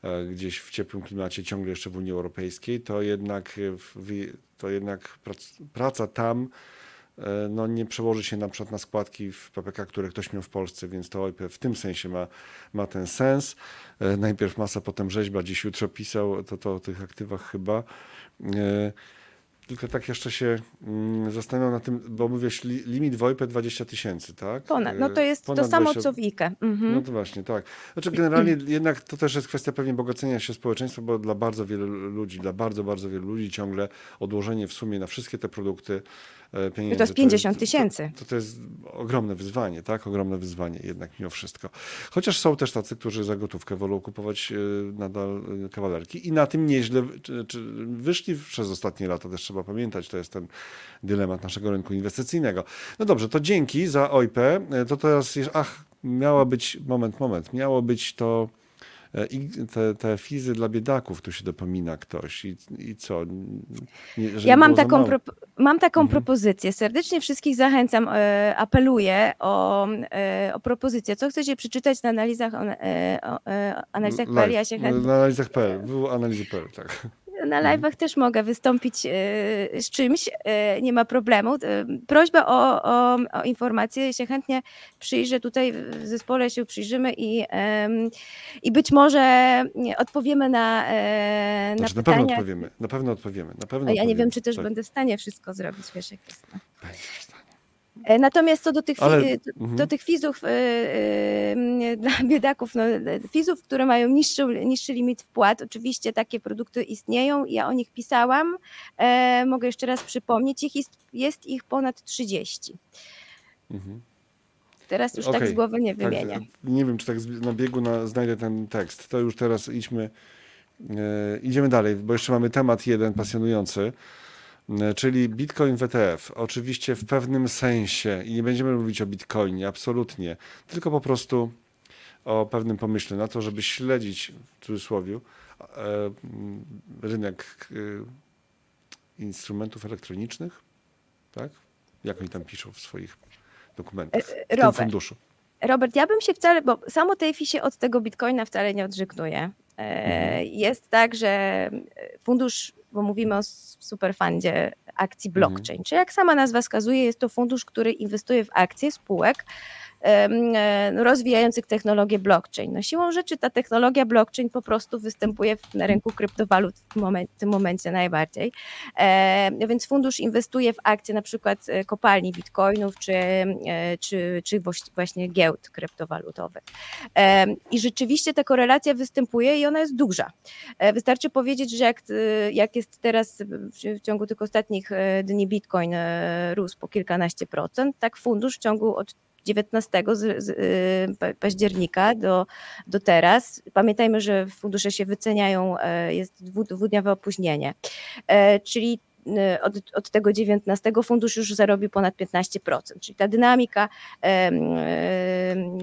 e, gdzieś w ciepłym klimacie, ciągle jeszcze w Unii Europejskiej, to jednak, e, to jednak prac, praca tam e, no, nie przełoży się na przykład na składki w PPK, które ktoś miał w Polsce, więc to w tym sensie ma, ma ten sens. Najpierw masa, potem rzeźba, dziś jutro pisał, to, to o tych aktywach chyba. Tylko tak jeszcze się mm, zastanawiam na tym, bo mówisz li, limit w OIP 20 tysięcy, tak? Ponad, no E, to jest to ponad samo 20 co w IKE. Mhm. no to właśnie, tak. Znaczy generalnie jednak to też jest kwestia pewnie bogacenia się społeczeństwa, bo dla bardzo wielu ludzi, dla bardzo, bardzo wielu ludzi ciągle odłożenie w sumie na wszystkie te produkty pieniędzy. to jest 50 tysięcy. To, to, to jest ogromne wyzwanie, tak? Ogromne wyzwanie jednak mimo wszystko. Chociaż są też tacy, którzy za gotówkę wolą kupować e, nadal e, kawalerki i na tym nieźle czy, czy wyszli przez ostatnie lata, też trzeba pamiętać, to jest ten dylemat naszego rynku inwestycyjnego. No dobrze, to dzięki za OIP. E, To teraz jest, ach, miała być, moment, moment, miało być to e, i te, te fizy dla biedaków, tu się dopomina ktoś i, i co? Nie, Ja mam taką, propo- mam taką Mhm. propozycję. Serdecznie wszystkich zachęcam, e, apeluję o, e, o propozycję. Co chcecie przeczytać na analizach, e, o, e, analizach PL? Ja się chętnie Na analizach.pl, analizy.pl, tak. Na Mhm. live'ach też mogę wystąpić e, z czymś, e, nie ma problemu. E, Prośba o, o, o informację, się chętnie przyjrzę, tutaj w zespole się przyjrzymy i, i być może odpowiemy na, na Znaczy, na pewno pytania. odpowiemy, na pewno odpowiemy, na pewno ja nie odpowiemy, wiem, czy też tak. będę w stanie wszystko zrobić, wiesz jak jest. Natomiast co do tych, Ale- e, do, mhm. tych fizów e, e, dla biedaków, no, e, fizów, które mają niższy, niższy limit wpłat, oczywiście takie produkty istnieją, ja o nich pisałam, e, mogę jeszcze raz przypomnieć, ich jest, jest ich ponad 30. Mhm. Teraz już tak Okej, z głowy nie Tak, wymienię. nie wiem, czy tak na biegu na, znajdę ten tekst. To już teraz idźmy, e, idziemy dalej, bo jeszcze mamy temat jeden pasjonujący, e, czyli Bitcoin w ETF. Oczywiście w pewnym sensie i nie będziemy mówić o Bitcoinie, absolutnie, tylko po prostu o pewnym pomyśle na to, żeby śledzić w cudzysłowie e, rynek e, instrumentów elektronicznych, tak? Jak oni tam piszą w swoich dokumentach, w tym Robert, funduszu. Robert, ja bym się wcale, bo samo TFI się od tego bitcoina wcale nie odżegnuje. E, Mhm. Jest tak, że e, fundusz, bo mówimy o superfundzie akcji Mhm. blockchain, czy jak sama nazwa wskazuje, jest to fundusz, który inwestuje w akcje spółek rozwijających technologię blockchain. No siłą rzeczy ta technologia blockchain po prostu występuje na rynku kryptowalut w, tym momen- w tym momencie najbardziej. E, więc fundusz inwestuje w akcje na przykład e, kopalni bitcoinów czy, e, czy, czy właśnie giełd kryptowalutowych. E, I rzeczywiście ta korelacja występuje i ona jest duża. E, Wystarczy powiedzieć, że jak, e, jak jest teraz w- ciągu tych ostatnich e, dni bitcoin e, rósł po kilkanaście procent, tak fundusz w ciągu od 19 z, z, y, pa- października do, do teraz. Pamiętajmy, że fundusze się wyceniają, e, jest dwu, dwudniowe opóźnienie. E, Czyli y, od, od tego 19 fundusz już zarobił ponad 15%, czyli ta dynamika, em,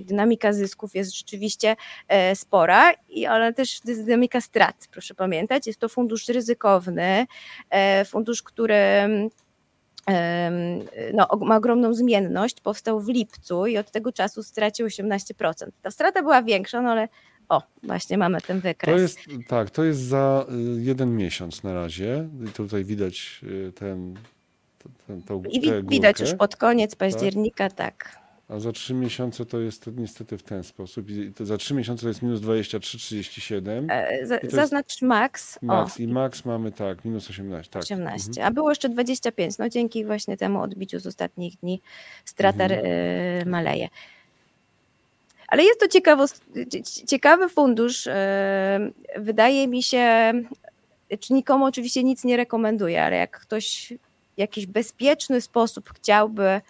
dynamika zysków jest rzeczywiście e, spora, ale też dynamika strat, proszę pamiętać. Jest to fundusz ryzykowny, e, fundusz, który no, ma ogromną zmienność, powstał w lipcu i od tego czasu stracił 18%. Ta strata była większa, no ale o, właśnie mamy ten wykres. To jest, tak, to jest za y, jeden miesiąc na razie. I tutaj widać y, ten, ten, tą, I widać już pod koniec października, tak. A za trzy miesiące to jest niestety w ten sposób. I to za trzy miesiące to jest minus 23,37. E, za- jest Zaznacz max. Max o, i max mamy tak, minus 18. Tak. 18, Mhm. a było jeszcze 25. No dzięki właśnie temu odbiciu z ostatnich dni strata Mhm. e, maleje. Ale jest to ciekawos- cie- cie- ciekawy fundusz. e, Wydaje mi się, czy nikomu oczywiście nic nie rekomenduję, ale jak ktoś w jakiś bezpieczny sposób chciałby e,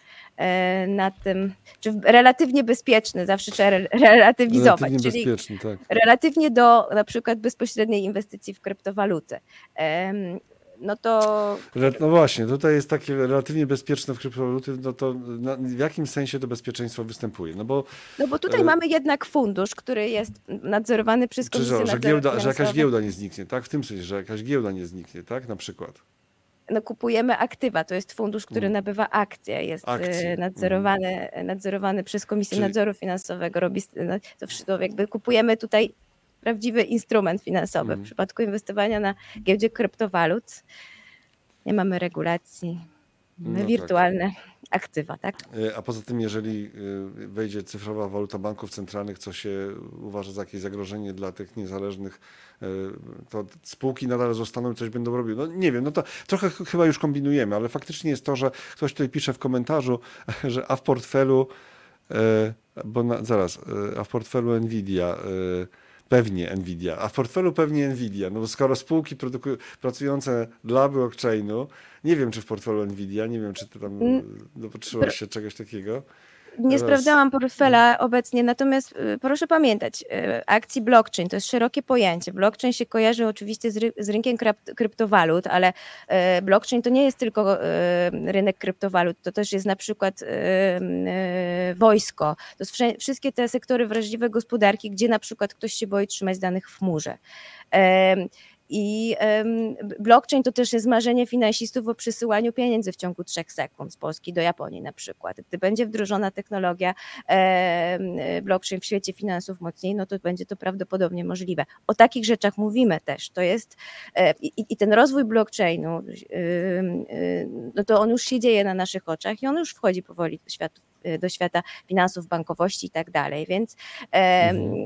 na tym, czy relatywnie bezpieczny, zawsze trzeba re- relatywizować, Relatywnie czyli bezpieczny, tak. relatywnie do na przykład bezpośredniej inwestycji w kryptowaluty. No to No właśnie, tutaj jest takie relatywnie bezpieczne w kryptowaluty, no to na, w jakim sensie to bezpieczeństwo występuje? No bo No bo tutaj E, mamy jednak fundusz, który jest nadzorowany przez Komisję że, że, giełda, że jakaś giełda nie zniknie, tak? W tym sensie, że jakaś giełda nie zniknie, tak? Na przykład. No, kupujemy aktywa, to jest fundusz, który Mm. nabywa akcje, jest Akcje, e, nadzorowany, nadzorowany przez Komisję Czyli- Nadzoru Finansowego, robi, to wszystko jakby kupujemy tutaj prawdziwy instrument finansowy. Mm. W przypadku inwestowania na giełdzie kryptowalut nie mamy regulacji, mamy No tak. Aktywa, tak? E, A poza tym, jeżeli e, wejdzie cyfrowa waluta banków centralnych, co się uważa za jakieś zagrożenie dla tych niezależnych, e, to spółki nadal zostaną i coś będą robiły. No nie wiem, no to trochę ch- chyba już kombinujemy, ale faktycznie jest to, że ktoś tutaj pisze w komentarzu, że a w portfelu, bo na, zaraz, a w portfelu Nvidia, pewnie Nvidia, a w portfelu pewnie Nvidia, no bo skoro spółki produkują, pracujące dla blockchainu, nie wiem czy w portfelu Nvidia, nie wiem czy ty tam Mm. dopatrzyłaś się czegoś takiego. Nie sprawdzałam portfela obecnie, natomiast y, proszę pamiętać, y, akcji blockchain to jest szerokie pojęcie. Blockchain się kojarzy oczywiście z, ry z rynkiem krypt kryptowalut, ale y, blockchain to nie jest tylko rynek kryptowalut, to też jest na przykład wojsko. To wsze- wszystkie te sektory wrażliwe gospodarki, gdzie na przykład ktoś się boi trzymać danych w chmurze. I blockchain to też jest marzenie finansistów o przesyłaniu pieniędzy w ciągu trzech sekund z Polski do Japonii na przykład. Gdy będzie wdrożona technologia blockchain w świecie finansów mocniej, no to będzie to prawdopodobnie możliwe. O takich rzeczach mówimy też. To jest e, i, ten rozwój blockchainu, ym, no to on już się dzieje na naszych oczach i on już wchodzi powoli do świata, do świata finansów, bankowości i tak dalej. Więc Mhm.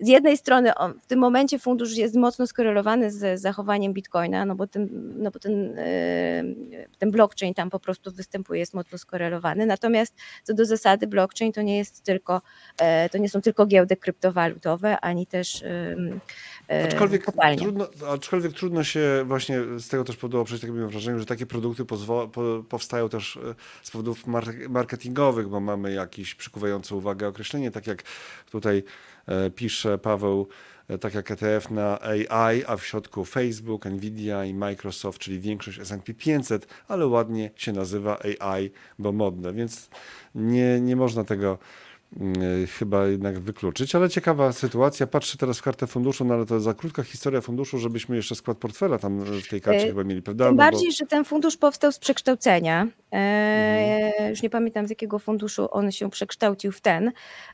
Z jednej strony on, w tym momencie fundusz jest mocno skorelowany z zachowaniem bitcoina, no bo ten, no bo ten, e, ten blockchain tam po prostu występuje, jest mocno skorelowany. Natomiast co do zasady blockchain to nie jest tylko, e, to nie są tylko giełdy kryptowalutowe, ani też em, e, Aczkolwiek kopalnie. trudno, aczkolwiek trudno się właśnie z tego też było przejść takim wrażeniem, że takie produkty pozwo- po, powstają też e, z powodów mar- marketingowych, bo mamy jakieś przykuwające uwagę określenie, tak jak tutaj pisze Paweł, e, tak jak ETF na AI, a w środku Facebook, Nvidia i Microsoft, czyli większość S&P 500, ale ładnie się nazywa AI, bo modne, więc nie, nie można tego chyba jednak wykluczyć, ale ciekawa sytuacja. Patrzę teraz w kartę funduszu, no ale to za krótka historia funduszu, żebyśmy jeszcze skład portfela tam y, w tej karcie Y, chyba mieli, prawda? Tym No bo- bardziej, że ten fundusz powstał z przekształcenia. E, Mhm. Już nie pamiętam z jakiego funduszu on się przekształcił w ten,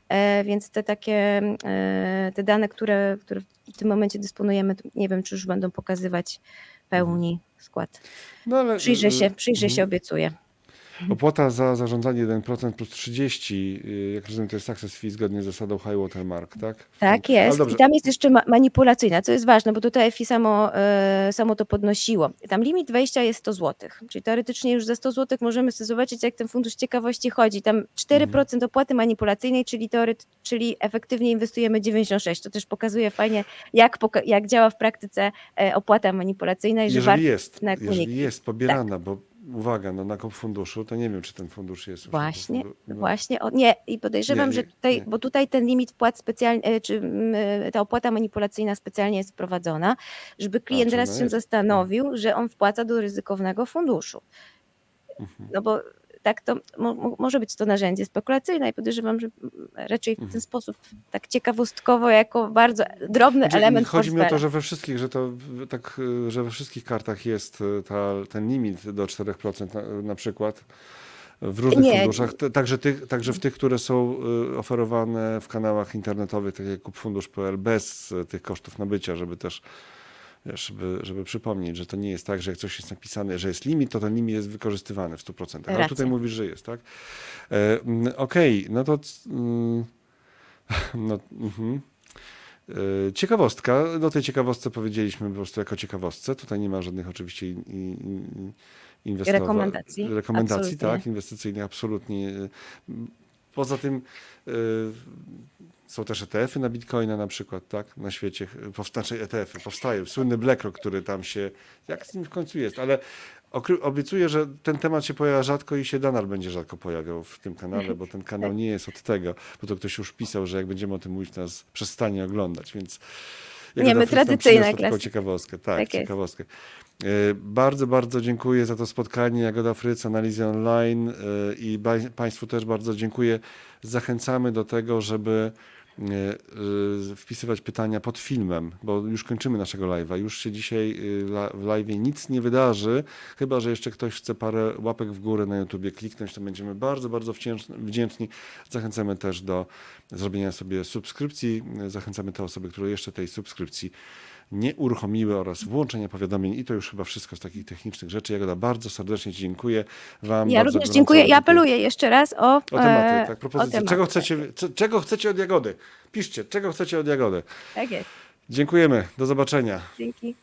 e, więc te takie e, te dane, które, które w tym momencie dysponujemy, nie wiem, czy już będą pokazywać pełni skład. no, ale, Przyjrzę się, y, przyjrzę się, mhm. obiecuję. Opłata za zarządzanie 1% plus 30, y, jak rozumiem, to jest success fee zgodnie z zasadą high watermark, tak? Tak Ale jest. I tam jest jeszcze ma- manipulacyjna, co jest ważne, bo tutaj FI samo, e, samo to podnosiło. Tam limit wejścia jest 100 zł, czyli teoretycznie już za 100 zł możemy sobie zobaczyć, jak ten fundusz ciekawości chodzi. Tam 4% Mhm. opłaty manipulacyjnej, czyli, czyli efektywnie inwestujemy 96. To też pokazuje fajnie, jak, poka- jak działa w praktyce e, opłata manipulacyjna i że Jeżeli warto jest, na jeżeli jest pobierana, bo uwaga, no na funduszu, to nie wiem, czy ten fundusz jest. Właśnie, kop- no, Właśnie, o, nie, i podejrzewam, Nie, że nie, tutaj, nie. bo tutaj ten limit wpłat specjalnie, czy e, ta opłata manipulacyjna specjalnie jest wprowadzona, żeby klient czyli raz się jest. zastanowił, że on wpłaca do ryzykownego funduszu. Mhm. No bo tak to mo, mo, może być to narzędzie spekulacyjne i podejrzewam, że mm, raczej w ten Mhm. sposób tak ciekawostkowo, jako bardzo drobny Znaczy, element Chodzi mi o to, portfela. że we wszystkich, że to tak, że we wszystkich kartach jest y, ta, ten limit do 4% na, na przykład. W różnych Nie. funduszach, także, tych, także w tych, które są y, oferowane w kanałach internetowych, tak jak kupfundusz.pl, bez y, tych kosztów nabycia, żeby też żeby, żeby przypomnieć, że to nie jest tak, że jak coś jest napisane, że jest limit, to ten limit jest wykorzystywany w 100%. Ale tutaj mówisz, że jest, tak? E, mm, Okej, no to... mm, No, mhm. E, Ciekawostka. Do tej ciekawostce powiedzieliśmy po prostu jako ciekawostce. Tutaj nie ma żadnych oczywiście in, in, inwestowa- Rekomendacji. rekomendacji Absolutnie. tak, inwestycyjnych absolutnie. E, Poza tym e, są też ETF-y na Bitcoina na przykład, tak, na świecie. Znaczy ETF-y, powstają. Słynny BlackRock, który tam się, jak z nim w końcu jest, ale obiecuję, że ten temat się pojawia rzadko i się nadal będzie rzadko pojawiał w tym kanale, bo ten kanał nie jest od tego, bo to ktoś już pisał, że jak będziemy o tym mówić, to nas przestanie oglądać, więc Nie, Jagoda my taką klasyka. ciekawostkę. Tak, Tak ciekawostkę. E, Bardzo, bardzo dziękuję za to spotkanie. Jagoda Fryc, Analizy Online e, i Państwu też bardzo dziękuję. Zachęcamy do tego, żeby wpisywać pytania pod filmem, bo już kończymy naszego live'a. Już się dzisiaj e, la- w live'ie nic nie wydarzy, chyba że jeszcze ktoś chce parę łapek w górę na YouTubie kliknąć, to będziemy bardzo, bardzo wdzięcz- wdzięczni. Zachęcamy też do zrobienia sobie subskrypcji. Zachęcamy te osoby, które jeszcze tej subskrypcji nie uruchomiły oraz włączenia powiadomień i to już chyba wszystko z takich technicznych rzeczy. Jagoda, bardzo serdecznie Ci dziękuję. Wam Ja również dziękuję i apeluję jeszcze raz o, O tematy, e, tak, propozycje. tematy. Czego chcecie, czego chcecie od Jagody? Piszcie, czego chcecie od Jagody. Tak jest. Dziękujemy, do zobaczenia. Dzięki.